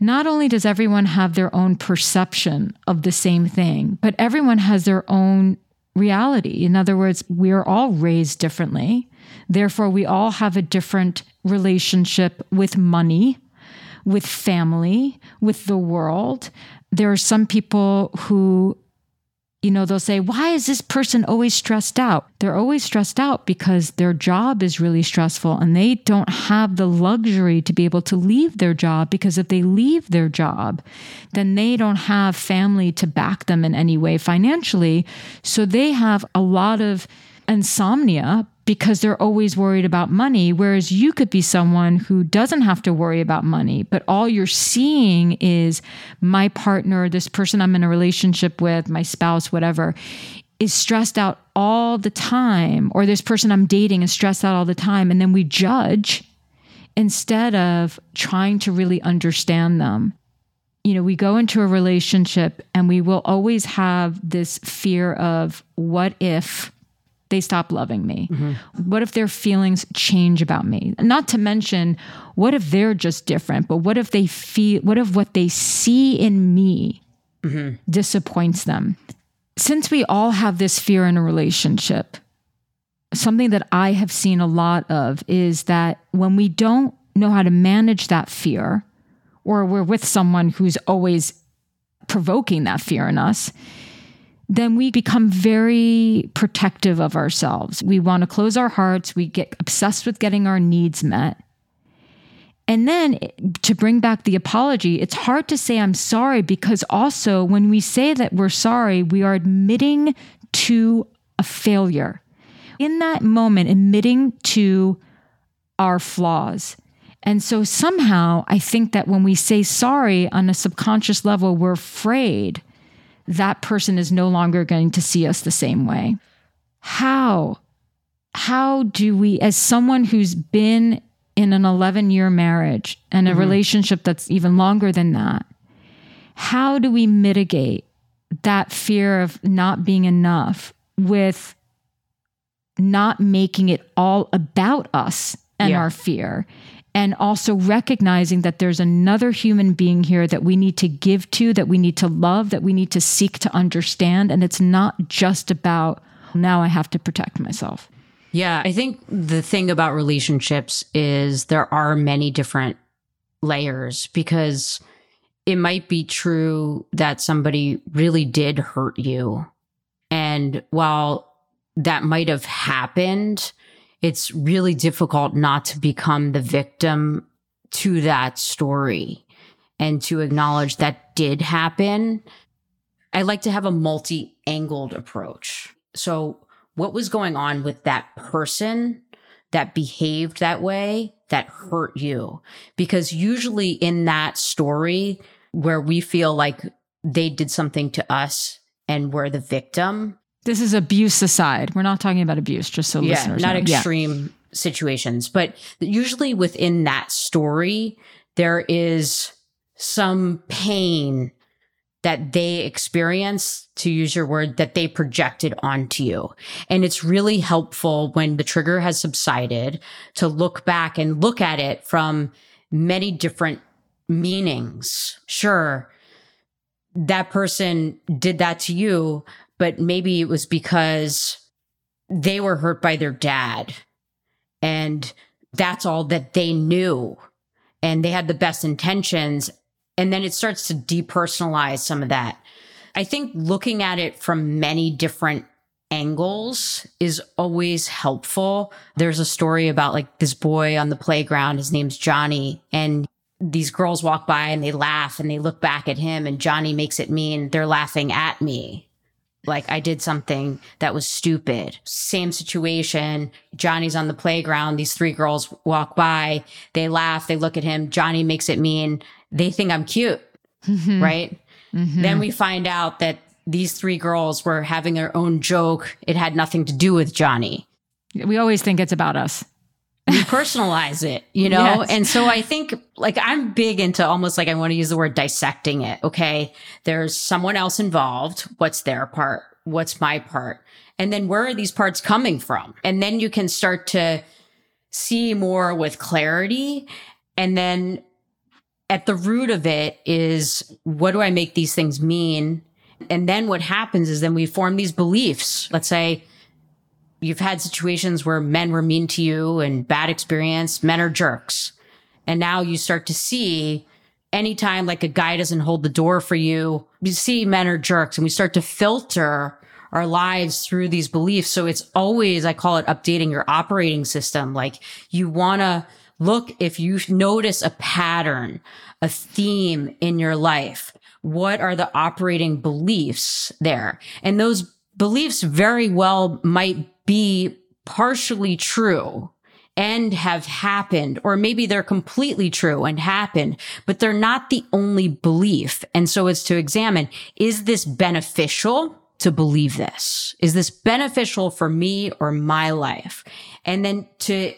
not only does everyone have their own perception of the same thing, but everyone has their own reality. In other words, we're all raised differently. Therefore, we all have a different relationship with money, with family, with the world. There are some people who you know, they'll say, Why is this person always stressed out? They're always stressed out because their job is really stressful and they don't have the luxury to be able to leave their job because if they leave their job, then they don't have family to back them in any way financially. So they have a lot of insomnia because they're always worried about money. Whereas you could be someone who doesn't have to worry about money, but all you're seeing is my partner, this person I'm in a relationship with, my spouse, whatever, is stressed out all the time, or this person I'm dating is stressed out all the time. And then we judge instead of trying to really understand them. You know, we go into a relationship and we will always have this fear of what if they stop loving me? Mm-hmm. What if their feelings change about me? Not to mention, what if they're just different? But what if they feel, what if what they see in me mm-hmm. disappoints them? Since we all have this fear in a relationship, something that I have seen a lot of is that when we don't know how to manage that fear, or we're with someone who's always provoking that fear in us, then we become very protective of ourselves. We want to close our hearts. We get obsessed with getting our needs met. And then to bring back the apology, it's hard to say I'm sorry because also when we say that we're sorry, we are admitting to a failure. In that moment, admitting to our flaws. And so somehow I think that when we say sorry on a subconscious level, we're afraid that person is no longer going to see us the same way. How? How do we, as someone who's been in an 11 year marriage and a mm-hmm. relationship that's even longer than that, how do we mitigate that fear of not being enough with not making it all about us and yeah. our fear? And also recognizing that there's another human being here that we need to give to, that we need to love, that we need to seek to understand. And it's not just about now I have to protect myself. Yeah, I think the thing about relationships is there are many different layers because it might be true that somebody really did hurt you. And while that might have happened, it's really difficult not to become the victim to that story and to acknowledge that did happen. I like to have a multi angled approach. So what was going on with that person that behaved that way that hurt you. Because usually in that story where we feel like they did something to us and we're the victim. This is abuse aside. We're not talking about abuse, just so yeah, listeners not know. extreme yeah. situations, but usually within that story, there is some pain that they experience, to use your word, that they projected onto you. And it's really helpful when the trigger has subsided to look back and look at it from many different meanings. Sure, that person did that to you, but maybe it was because they were hurt by their dad and that's all that they knew and they had the best intentions and then it starts to depersonalize some of that. I think looking at it from many different angles is always helpful. There's a story about like this boy on the playground. His name's Johnny and these girls walk by and they laugh and they look back at him and Johnny makes it mean they're laughing at me. Like I did something that was stupid. Same situation. Johnny's on the playground. These three girls walk by. They laugh. They look at him. Johnny makes it mean they think I'm cute, mm-hmm. right? Mm-hmm. Then we find out that these three girls were having their own joke. It had nothing to do with Johnny. We always think it's about us. We personalize it, you know? Yes. And so I think like I'm big into almost like I want to use the word dissecting it. Okay. There's someone else involved. What's their part? What's my part? And then where are these parts coming from? And then you can start to see more with clarity. And then at the root of it is what do I make these things mean? And then what happens is then we form these beliefs. Let's say you've had situations where men were mean to you and bad experience, men are jerks. And now you start to see anytime like a guy doesn't hold the door for you, you see men are jerks and we start to filter our lives through these beliefs. So it's always, I call it updating your operating system. Like you want to look if you notice a pattern, a theme in your life. What are the operating beliefs there? And those beliefs very well might be partially true and have happened, or maybe they're completely true and happened, but they're not the only belief. And so it's to examine, is this beneficial to believe this? Is this beneficial for me or my life? And then to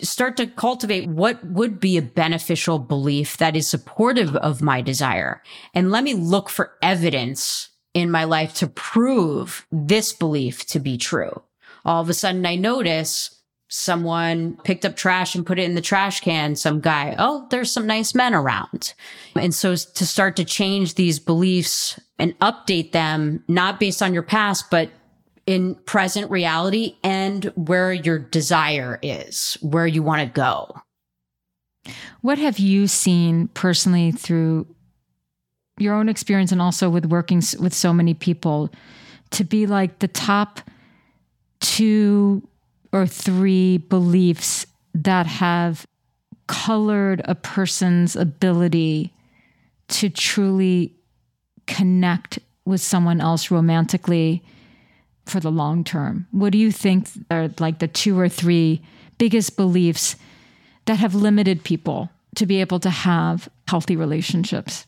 start to cultivate what would be a beneficial belief that is supportive of my desire. And let me look for evidence in my life to prove this belief to be true. All of a sudden I notice someone picked up trash and put it in the trash can. Some guy, oh, there's some nice men around. And so to start to change these beliefs and update them, not based on your past, but in present reality and where your desire is, where you want to go. What have you seen personally through your own experience and also with working with so many people to be like the top two or three beliefs that have colored a person's ability to truly connect with someone else romantically for the long term? What do you think are like the two or three biggest beliefs that have limited people to be able to have healthy relationships?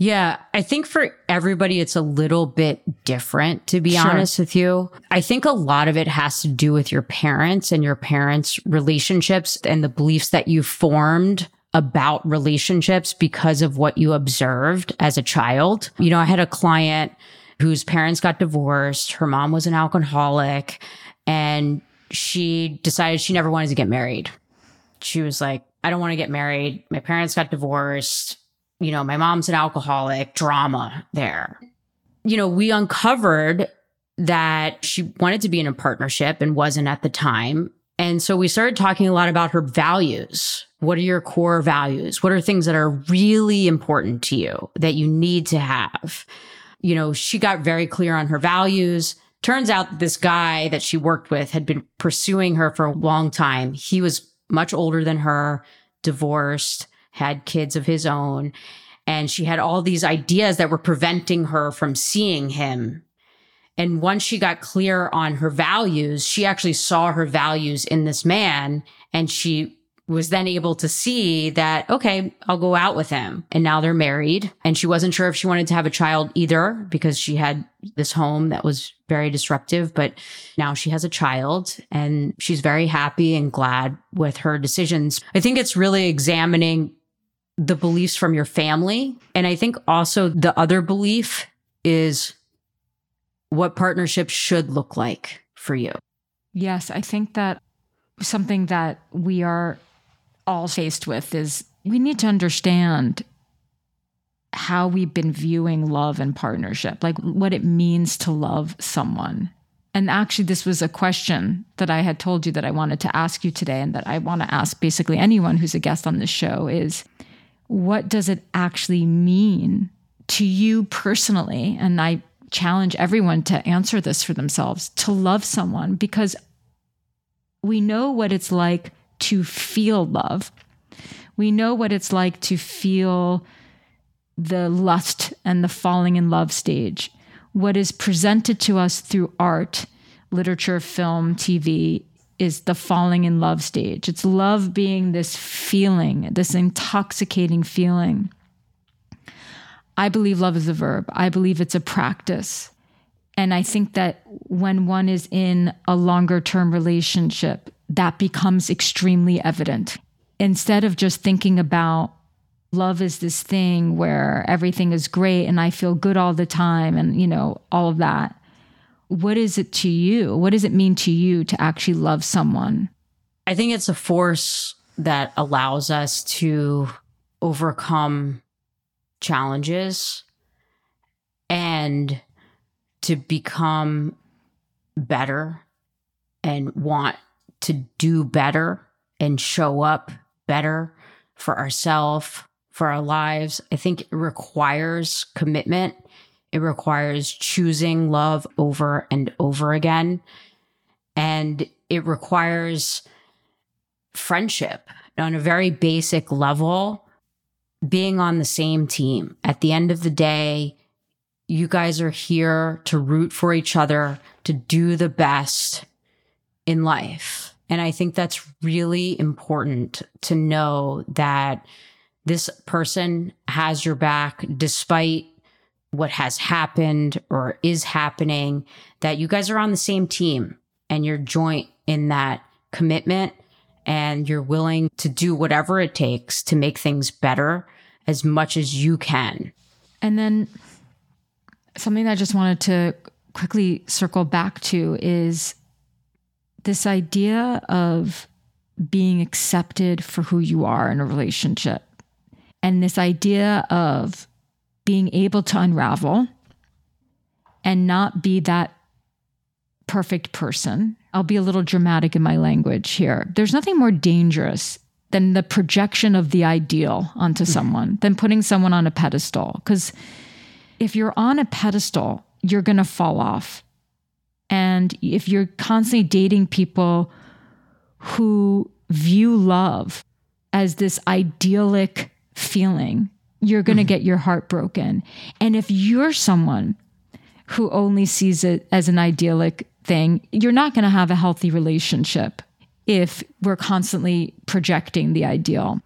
Yeah, I think for everybody, it's a little bit different, to be sure. honest with you. I think a lot of it has to do with your parents and your parents' relationships and the beliefs that you formed about relationships because of what you observed as a child. You know, I had a client whose parents got divorced. Her mom was an alcoholic and she decided she never wanted to get married. She was like, I don't want to get married. My parents got divorced you know, my mom's an alcoholic, drama there. You know, we uncovered that she wanted to be in a partnership and wasn't at the time. And so we started talking a lot about her values. What are your core values? What are things that are really important to you that you need to have? You know, she got very clear on her values. Turns out this guy that she worked with had been pursuing her for a long time. He was much older than her, divorced had kids of his own. And she had all these ideas that were preventing her from seeing him. And once she got clear on her values, she actually saw her values in this man and she was then able to see that, okay, I'll go out with him. And now they're married. And she wasn't sure if she wanted to have a child either because she had this home that was very disruptive. But now she has a child and she's very happy and glad with her decisions. I think it's really examining the beliefs from your family. And I think also the other belief is what partnership should look like for you. Yes, I think that something that we are all faced with is we need to understand how we've been viewing love and partnership, like what it means to love someone. And actually, this was a question that I had told you that I wanted to ask you today, and that I want to ask basically anyone who's a guest on this show is what does it actually mean to you personally? And I challenge everyone to answer this for themselves to love someone because we know what it's like to feel love. We know what it's like to feel the lust and the falling in love stage. What is presented to us through art, literature, film, TV is the falling in love stage. It's love being this feeling, this intoxicating feeling. I believe love is a verb. I believe it's a practice. And I think that when one is in a longer term relationship, that becomes extremely evident. Instead of just thinking about love is this thing where everything is great and I feel good all the time and, you know, all of that what is it to you? What does it mean to you to actually love someone? I think it's a force that allows us to overcome challenges and to become better and want to do better and show up better for ourselves, for our lives. I think it requires commitment it requires choosing love over and over again. And it requires friendship on a very basic level, being on the same team. At the end of the day, you guys are here to root for each other, to do the best in life. And I think that's really important to know that this person has your back despite what has happened or is happening, that you guys are on the same team and you're joint in that commitment and you're willing to do whatever it takes to make things better as much as you can. And then something I just wanted to quickly circle back to is this idea of being accepted for who you are in a relationship. And this idea of being able to unravel and not be that perfect person. I'll be a little dramatic in my language here. There's nothing more dangerous than the projection of the ideal onto mm-hmm. someone, than putting someone on a pedestal. Because if you're on a pedestal, you're going to fall off. And if you're constantly dating people who view love as this idyllic feeling, you're going to mm-hmm. get your heart broken. And if you're someone who only sees it as an idyllic thing, you're not going to have a healthy relationship if we're constantly projecting the ideal.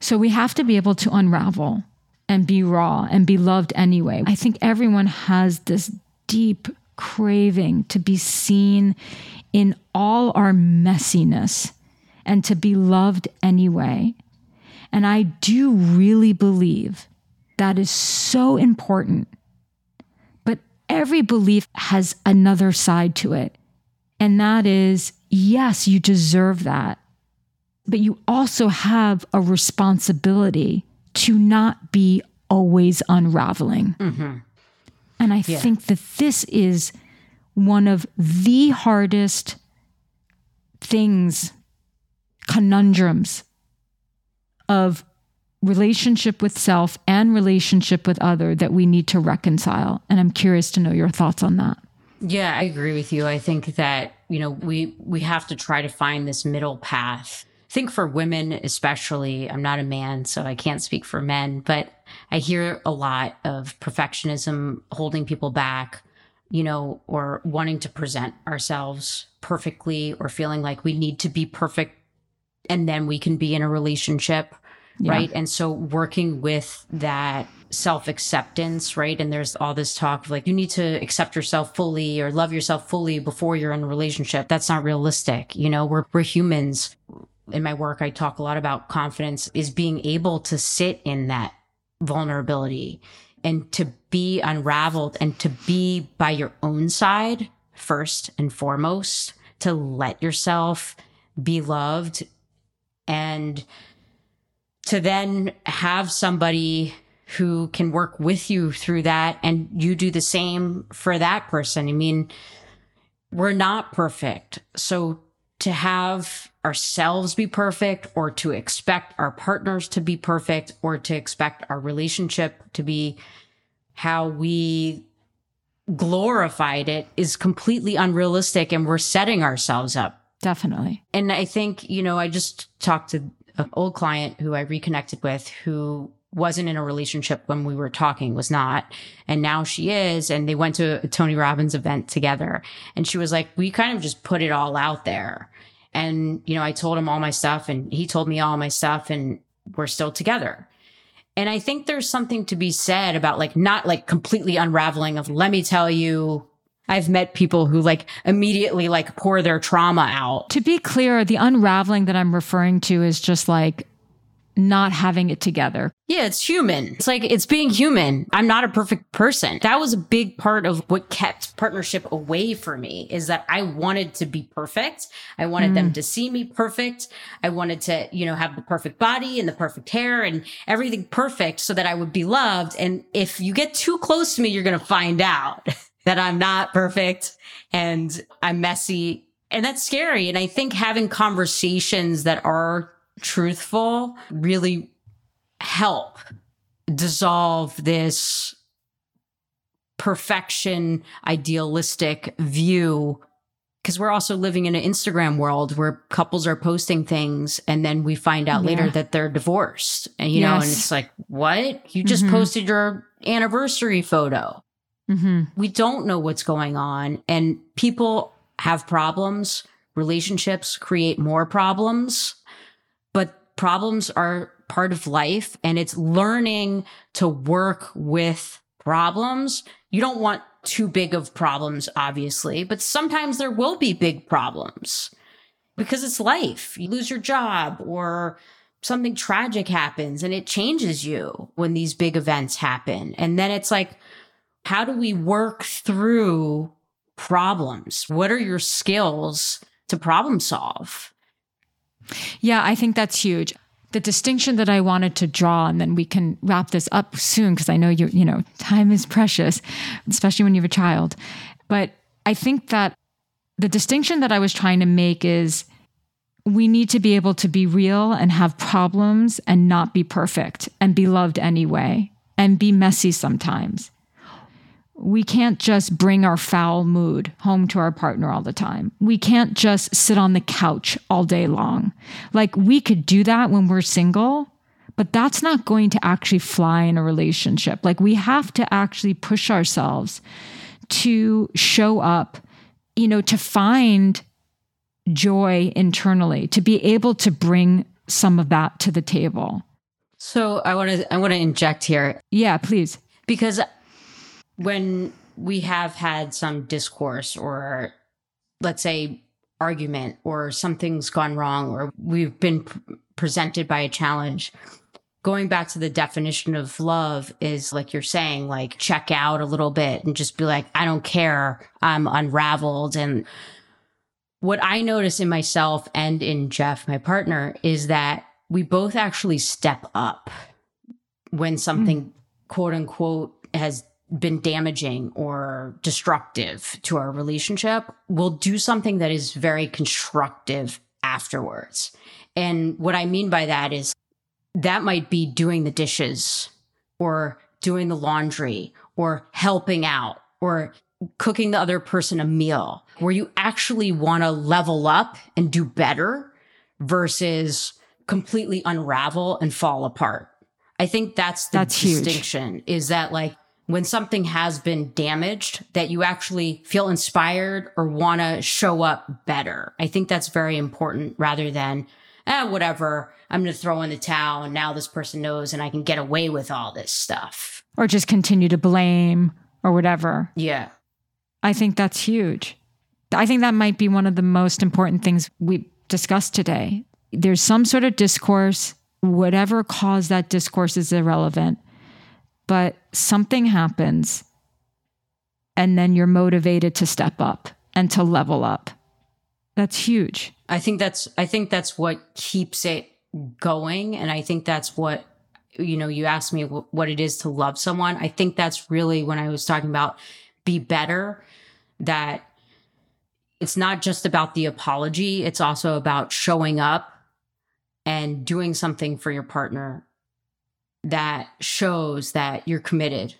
So we have to be able to unravel and be raw and be loved anyway. I think everyone has this deep craving to be seen in all our messiness and to be loved anyway. And I do really believe that is so important. But every belief has another side to it. And that is yes, you deserve that. But you also have a responsibility to not be always unraveling. Mm-hmm. And I yeah. think that this is one of the hardest things, conundrums of relationship with self and relationship with other that we need to reconcile. And I'm curious to know your thoughts on that. Yeah, I agree with you. I think that, you know, we we have to try to find this middle path. I think for women especially, I'm not a man, so I can't speak for men, but I hear a lot of perfectionism holding people back, you know, or wanting to present ourselves perfectly or feeling like we need to be perfect and then we can be in a relationship yeah. right? And so working with that self acceptance, right? And there's all this talk of like, you need to accept yourself fully or love yourself fully before you're in a relationship. That's not realistic. You know, we're, we're humans. In my work, I talk a lot about confidence is being able to sit in that vulnerability and to be unraveled and to be by your own side first and foremost, to let yourself be loved and to then have somebody who can work with you through that and you do the same for that person. I mean, we're not perfect. So to have ourselves be perfect or to expect our partners to be perfect or to expect our relationship to be how we glorified it is completely unrealistic and we're setting ourselves up. Definitely. And I think, you know, I just talked to an old client who I reconnected with who wasn't in a relationship when we were talking, was not. And now she is. And they went to a Tony Robbins event together. And she was like, we kind of just put it all out there. And, you know, I told him all my stuff and he told me all my stuff and we're still together. And I think there's something to be said about like not like completely unraveling of, let me tell you I've met people who like immediately like pour their trauma out. To be clear, the unraveling that I'm referring to is just like not having it together. Yeah, it's human. It's like it's being human. I'm not a perfect person. That was a big part of what kept partnership away for me is that I wanted to be perfect. I wanted mm. them to see me perfect. I wanted to, you know, have the perfect body and the perfect hair and everything perfect so that I would be loved. And if you get too close to me, you're going to find out. that I'm not perfect and I'm messy. And that's scary. And I think having conversations that are truthful really help dissolve this perfection, idealistic view. Because we're also living in an Instagram world where couples are posting things and then we find out yeah. later that they're divorced. And, you yes. know, and it's like, what? You just mm-hmm. posted your anniversary photo. Mm-hmm. We don't know what's going on, and people have problems. Relationships create more problems, but problems are part of life, and it's learning to work with problems. You don't want too big of problems, obviously, but sometimes there will be big problems because it's life. You lose your job or something tragic happens and it changes you when these big events happen. And then it's like, how do we work through problems? What are your skills to problem solve? Yeah, I think that's huge. The distinction that I wanted to draw, and then we can wrap this up soon because I know you, you know, time is precious, especially when you have a child. But I think that the distinction that I was trying to make is we need to be able to be real and have problems and not be perfect and be loved anyway and be messy sometimes we can't just bring our foul mood home to our partner all the time. We can't just sit on the couch all day long. Like we could do that when we're single, but that's not going to actually fly in a relationship. Like we have to actually push ourselves to show up, you know, to find joy internally, to be able to bring some of that to the table. So I want to I want to inject here Yeah, please. because when we have had some discourse or let's say argument or something's gone wrong or we've been pr- presented by a challenge going back to the definition of love is like you're saying like check out a little bit and just be like i don't care. I'm unraveled. And what i notice in myself and in jeff my partner is that we both actually step up when something mm. quote unquote has been damaging or destructive to our relationship, we'll do something that is very constructive afterwards. And what I mean by that is that might be doing the dishes or doing the laundry or helping out or cooking the other person a meal where you actually want to level up and do better versus completely unravel and fall apart. I think that's the That's huge. distinction is that like when something has been damaged that you actually feel inspired or want to show up better. I think that's very important rather than eh, whatever, I'm going to throw in the towel and now this person knows and I can get away with all this stuff. Or just continue to blame or whatever. Yeah. I think that's huge. I think that might be one of the most important things we discussed today. There's some sort of discourse, whatever caused that discourse is irrelevant, but something happens and then you're motivated to step up and to level up. That's huge. I think that's I think that's what keeps it going and I think that's what you know you asked me wh- what it is to love someone. I think that's really when I was talking about be better that it's not just about the apology, it's also about showing up and doing something for your partner that shows that you're committed.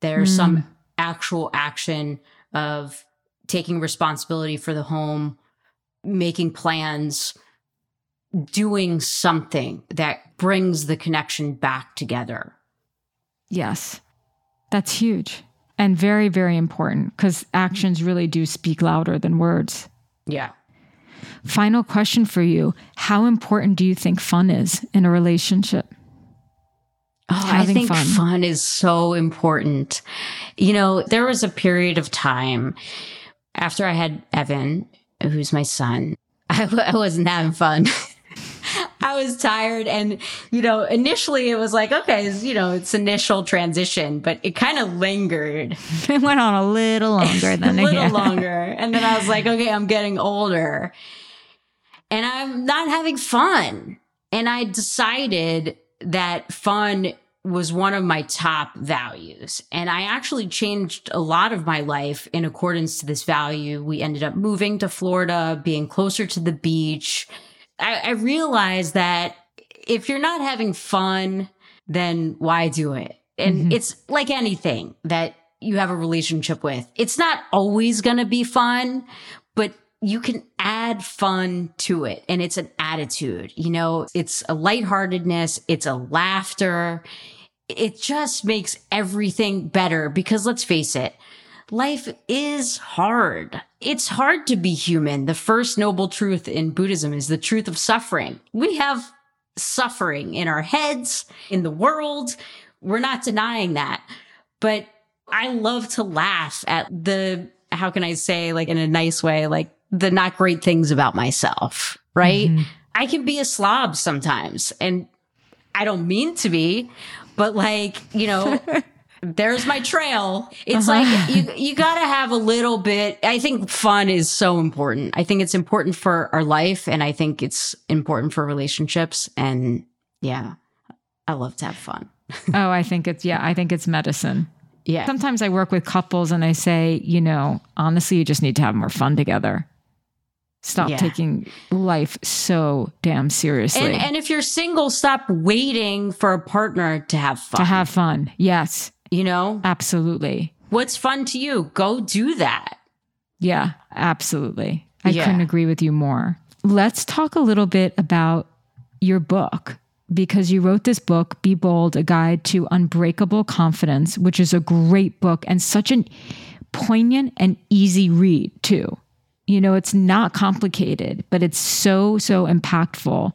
There's hmm. some actual action of taking responsibility for the home, making plans, doing something that brings the connection back together. Yes. That's huge and very, very important because actions really do speak louder than words. Yeah. Final question for you How important do you think fun is in a relationship? Oh, I think fun. fun. is so important. You know, there was a period of time after I had Evan, who's my son, I, w- I wasn't having fun. I was tired. And, you know, initially it was like, okay, it's, you know, it's initial transition, but it kind of lingered It went on a little longer than a little yeah. longer. And then I was like, okay, I'm getting older and I'm not having fun. And I decided that fun was one of my top values. And I actually changed a lot of my life in accordance to this value. We ended up moving to Florida, being closer to the beach. I, I realized that if you're not having fun, then why do it? And mm-hmm. it's like anything that you have a relationship with. It's not always going to be fun, but you can add fun to it. And it's an attitude, you know, it's a lightheartedness. It's a laughter. It just makes everything better because let's face it, life is hard. It's hard to be human. The first noble truth in Buddhism is the truth of suffering. We have suffering in our heads, in the world. We're not denying that. But I love to laugh at the, how can I say, like in a nice way, like the not great things about myself, right? Mm-hmm. I can be a slob sometimes and I don't mean to be, but like, you know, there's my trail. It's uh-huh. like you you got to have a little bit. I think fun is so important. I think it's important for our life and I think it's important for relationships and yeah. I love to have fun. Oh, I think it's, yeah, I think it's medicine. Yeah. Sometimes I work with couples and I say, you know, honestly, you just need to have more fun together. Stop Yeah. taking life so damn seriously. And and if you're single, stop waiting for a partner to have fun. to have fun. Yes, you know? absolutely. What's fun to you? Go do that. Yeah, absolutely. I Yeah. couldn't agree with you more. Let's talk a little bit about your book because you wrote this book, Be Bold, a guide to unbreakable confidence, which is a great book and such an poignant and easy read, too. You know, it's not complicated, but it's so, so impactful.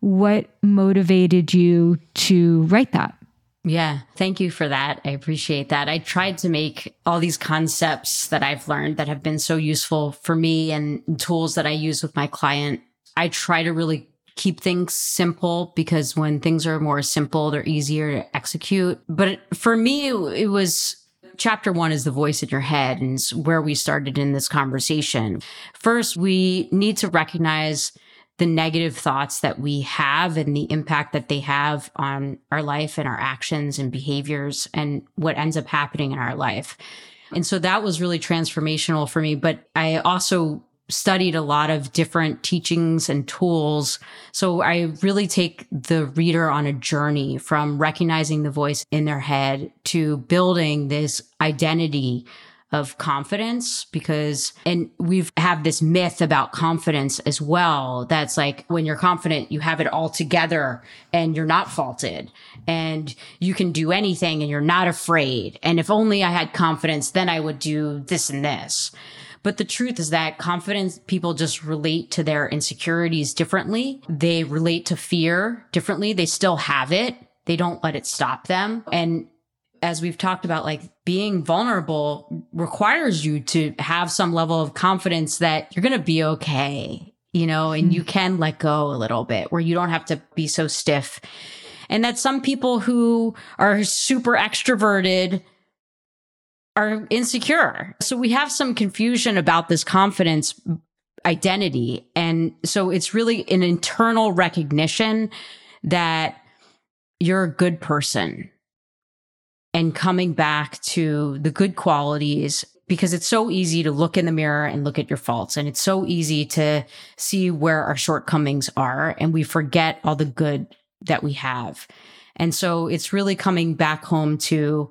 What motivated you to write that? Yeah, thank you for that. I appreciate that. I tried to make all these concepts that I've learned that have been so useful for me and tools that I use with my client. I try to really keep things simple because when things are more simple, they're easier to execute. But for me, it was chapter one is the voice in your head and it's where we started in this conversation. First, we need to recognize the negative thoughts that we have and the impact that they have on our life and our actions and behaviors and what ends up happening in our life. And so that was really transformational for me. But I also studied a lot of different teachings and tools. So I really take the reader on a journey from recognizing the voice in their head to building this identity of confidence because and we've have this myth about confidence as well that's like when you're confident you have it all together and you're not faulted and you can do anything and you're not afraid and if only i had confidence then i would do this and this but the truth is that confidence people just relate to their insecurities differently they relate to fear differently they still have it they don't let it stop them and as we've talked about, like being vulnerable requires you to have some level of confidence that you're going to be okay, you know, and you hmm. can let go a little bit where you don't have to be so stiff. And that some people who are super extroverted are insecure. So we have some confusion about this confidence identity. And so it's really an internal recognition that you're a good person and coming back to the good qualities because it's so easy to look in the mirror and look at your faults and it's so easy to see where our shortcomings are and we forget all the good that we have. And so it's really coming back home to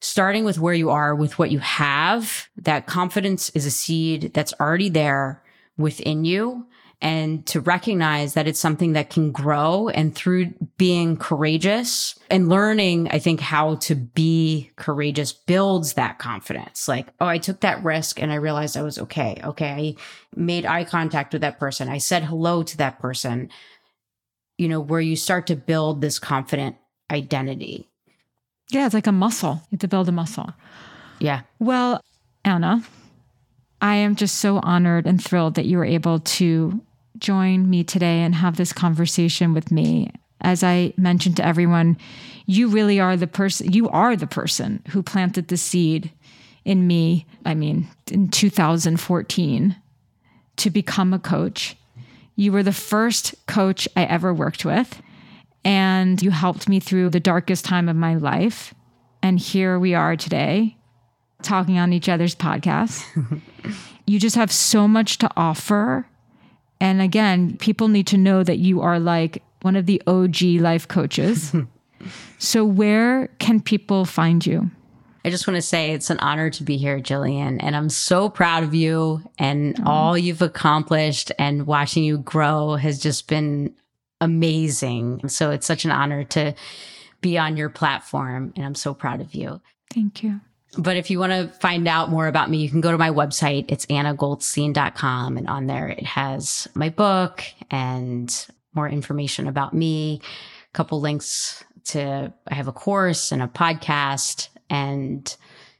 starting with where you are with what you have. That confidence is a seed that's already there within you and to recognize that it's something that can grow and through being courageous and learning, I think how to be courageous builds that confidence. Like, oh, I took that risk and I realized I was okay. Okay. I made eye contact with that person. I said hello to that person, you know, where you start to build this confident identity. Yeah. It's like a muscle. You have to build a muscle. Yeah. Well, Anna, I am just so honored and thrilled that you were able to join me today and have this conversation with me. As I mentioned to everyone, you really are the person, you are the person who planted the seed in me, I mean, in 2014 to become a coach. You were the first coach I ever worked with, and you helped me through the darkest time of my life. And here we are today talking on each other's podcasts. you just have so much to offer and again, people need to know that you are like one of the OG life coaches. so, where can people find you? I just want to say it's an honor to be here, Jillian. And I'm so proud of you and oh. all you've accomplished and watching you grow has just been amazing. So it's such an honor to be on your platform. And I'm so proud of you. Thank you. But if you want to find out more about me, you can go to my website. It's annagoldstein.com. And on there, it has my book and more information about me, a couple links to, I have a course and a podcast. And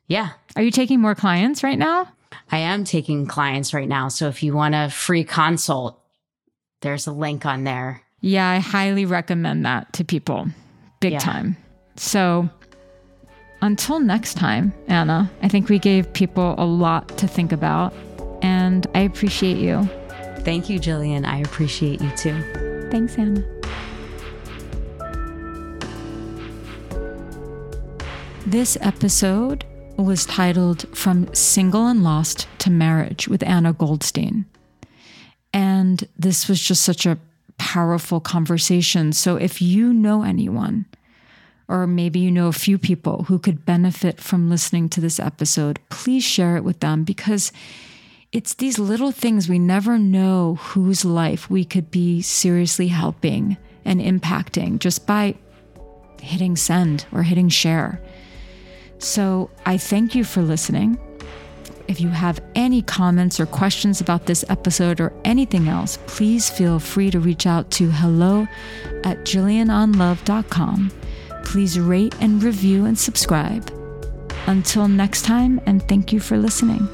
yeah. Are you taking more clients right now? I am taking clients right now. So if you want a free consult, there's a link on there. Yeah, I highly recommend that to people big yeah. time. So until next time, Anna, I think we gave people a lot to think about, and I appreciate you. Thank you, Jillian. I appreciate you too. Thanks, Anna. This episode was titled From Single and Lost to Marriage with Anna Goldstein. And this was just such a powerful conversation. So if you know anyone or maybe you know a few people who could benefit from listening to this episode, please share it with them because it's these little things we never know whose life we could be seriously helping and impacting just by hitting send or hitting share. So I thank you for listening. If you have any comments or questions about this episode or anything else, please feel free to reach out to hello at jillianonlove.com. Please rate and review and subscribe. Until next time, and thank you for listening.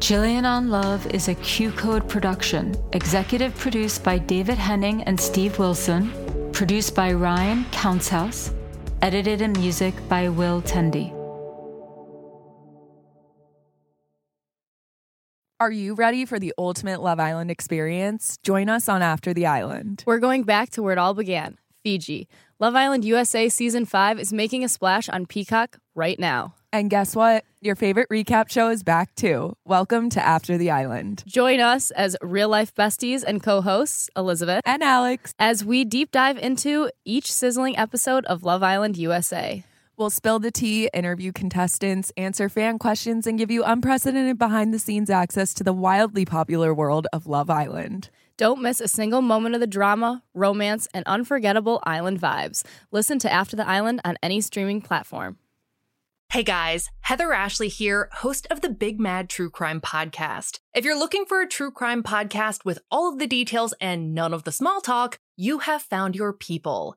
Jillian on Love is a Q Code production, executive produced by David Henning and Steve Wilson, produced by Ryan Countshouse, edited and music by Will Tendy. Are you ready for the ultimate Love Island experience? Join us on After the Island. We're going back to where it all began Fiji. Love Island USA Season 5 is making a splash on Peacock right now. And guess what? Your favorite recap show is back too. Welcome to After the Island. Join us as real life besties and co hosts, Elizabeth and Alex, as we deep dive into each sizzling episode of Love Island USA. We'll spill the tea, interview contestants, answer fan questions, and give you unprecedented behind the scenes access to the wildly popular world of Love Island. Don't miss a single moment of the drama, romance, and unforgettable island vibes. Listen to After the Island on any streaming platform. Hey guys, Heather Ashley here, host of the Big Mad True Crime Podcast. If you're looking for a true crime podcast with all of the details and none of the small talk, you have found your people.